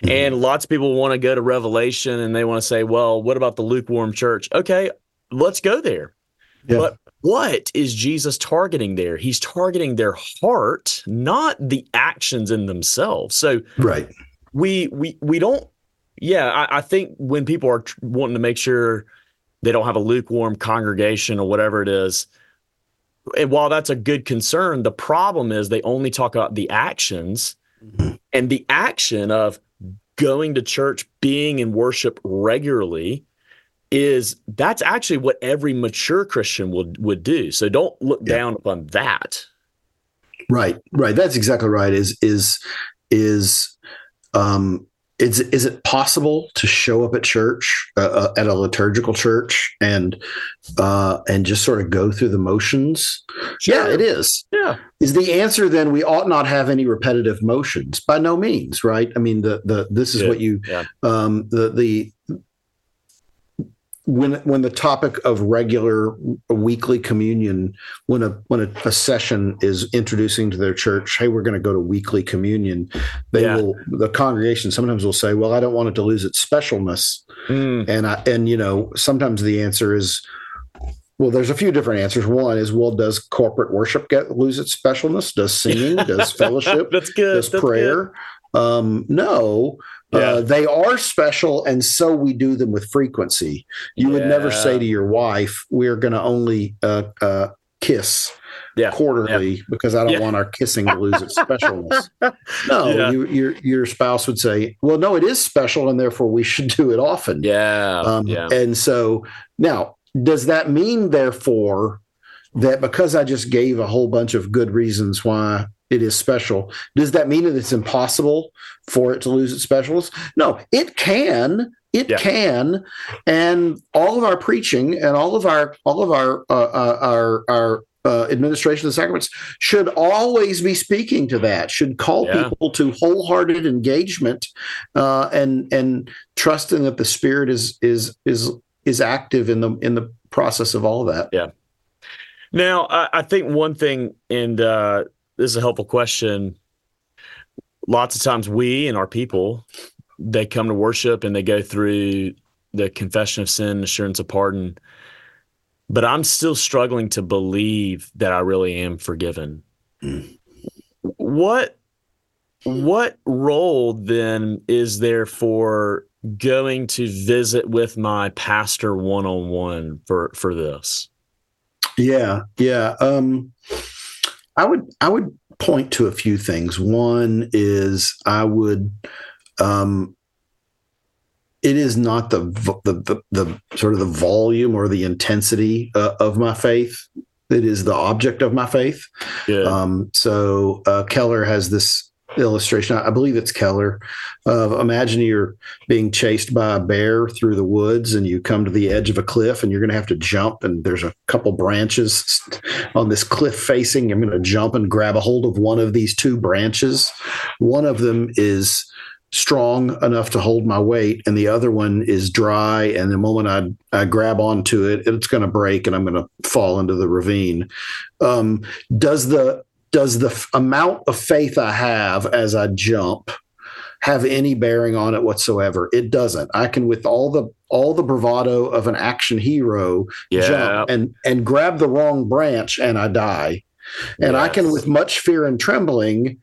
And lots of people want to go to Revelation and they want to say, well, what about the lukewarm church? Okay, let's go there. Yeah. But what is Jesus targeting there? He's targeting their heart, not the actions in themselves. So Right. we we we don't. Yeah, I, I think when people are tr- wanting to make sure they don't have a lukewarm congregation or whatever it is, and while that's a good concern, the problem is they only talk about the actions Mhm. and the action of going to church, being in worship regularly is that's actually what every mature Christian would would do. So don't look Yeah. down upon that. Right, right. That's exactly right. Is is is um is is it possible to show up at church uh, uh, at a liturgical church and uh and just sort of go through the motions? Yeah, it is. Yeah. Is the answer then we ought not have any repetitive motions? By no means, right? I mean the the this is Good. what you Yeah. um the the when when the topic of regular weekly communion when a when a, a session is introducing to their church hey we're going to go to weekly communion they Yeah. will the congregation sometimes will say well i don't want it to lose its specialness. Mm, and i and you know sometimes the answer is well there's a few different answers. One is well does corporate worship get lose its specialness? Does singing? [laughs] Does fellowship? That's good. does That's good. prayer? Um no Yeah. uh, they are special and so we do them with frequency you would never say to your wife we're going to only uh, uh, kiss Yeah. quarterly because i don't Yeah. want our kissing to lose its specialness [laughs] no Yeah. you, your your spouse would say well no it is special and therefore we should do it often Yeah. um, yeah. And so now, does that mean, therefore, that because I just gave a whole bunch of good reasons why it is special, does that mean that it's impossible for it to lose its specialness? No, it can, It Yeah. can, and all of our preaching and all of our all of our uh, uh, our our uh, administration of the sacraments should always be speaking to that. Should call Yeah. people to wholehearted engagement uh, and and trusting that the Spirit is is is is active in the in the process of all of that. Yeah now, I, I think one thing, and uh, this is a helpful question. Lots of times, we and our people, they come to worship and they go through the confession of sin, assurance of pardon. But I'm still struggling to believe that I really am forgiven. Mm. What what role then is there for going to visit with my pastor one on one for for this? Yeah, yeah. Um, I would I would point to a few things. One is I would um, it is not the, the the the sort of the volume or the intensity uh, of my faith. It is the object of my faith. Good. Um, so uh, Keller has this illustration. I believe it's Keller. Of imagine you're being chased by a bear through the woods, and you come to the edge of a cliff, and you're going to have to jump. And there's a couple branches [laughs] on this cliff facing. I'm going to jump and grab a hold of one of these two branches. One of them is strong enough to hold my weight and the other one is dry and the moment i, I grab onto it it's going to break and i'm going to fall into the ravine um, does the does the f- amount of faith i have as i jump have any bearing on it whatsoever? It doesn't. I can with all the all the bravado of an action hero yeah. jump and and grab the wrong branch and i die. And i can with much fear and trembling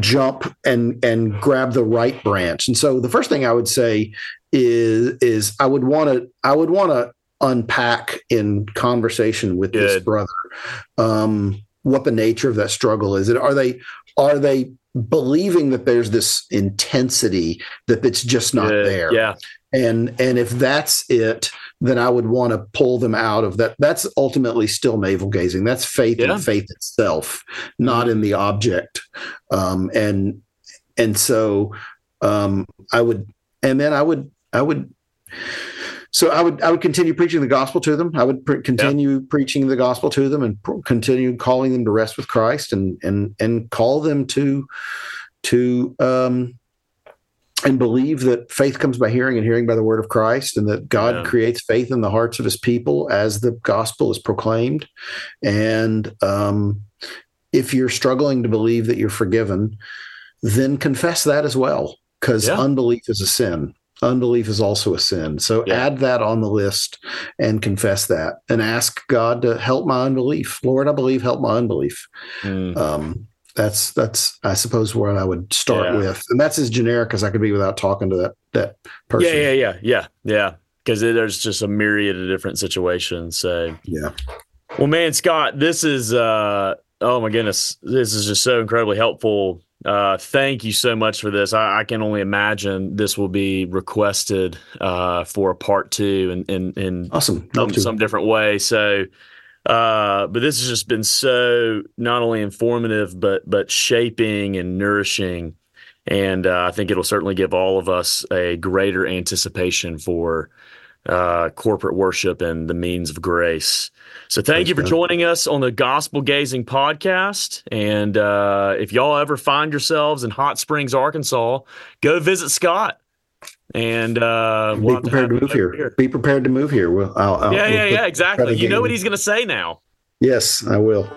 jump and and grab the right branch. And so the first thing i would say is is i would want to i would want to unpack in conversation with this brother. Um what the nature of that struggle is And are they are they believing that there's this intensity that it's just not there Yeah. and and if that's it then i would want to pull them out of that that's ultimately still navel gazing that's faith Yeah. in faith itself not in the object um and and so um i would and then i would i would so I would I would continue preaching the gospel to them. I would pre- continue preaching the gospel to them and pr- continue calling them to rest with Christ and and and call them to to um and believe that faith comes by hearing and hearing by the word of Christ and that God Yeah. creates faith in the hearts of his people as the gospel is proclaimed and um if you're struggling to believe that you're forgiven then confess that as well because Yeah. unbelief is a sin unbelief is also a sin so Yeah. add that on the list and confess that and ask god to help my unbelief lord i believe help my unbelief Mm. um, that's that's i suppose what i would start Yeah. with and that's as generic as i could be without talking to that that person Yeah, yeah, yeah, yeah, yeah. Because there's just a myriad of different situations. So, yeah well, man, Scott, this is uh, oh my goodness, this is just so incredibly helpful. Uh, thank you so much for this. I, I can only imagine this will be requested uh, for a part two and in, in, in awesome some, some different way. So, uh, but this has just been so not only informative, but but shaping and nourishing, and uh, I think it'll certainly give all of us a greater anticipation for uh, corporate worship and the means of grace. So, thank Praise you for joining us on the Gospel Gazing podcast. And uh, if y'all ever find yourselves in Hot Springs, Arkansas, go visit Scott. And uh, be we'll prepared to, have move him here. Be prepared to move here. We'll, I'll, I'll, yeah, we'll yeah, put- yeah, exactly. You know what he's going to say now. Yes, I will.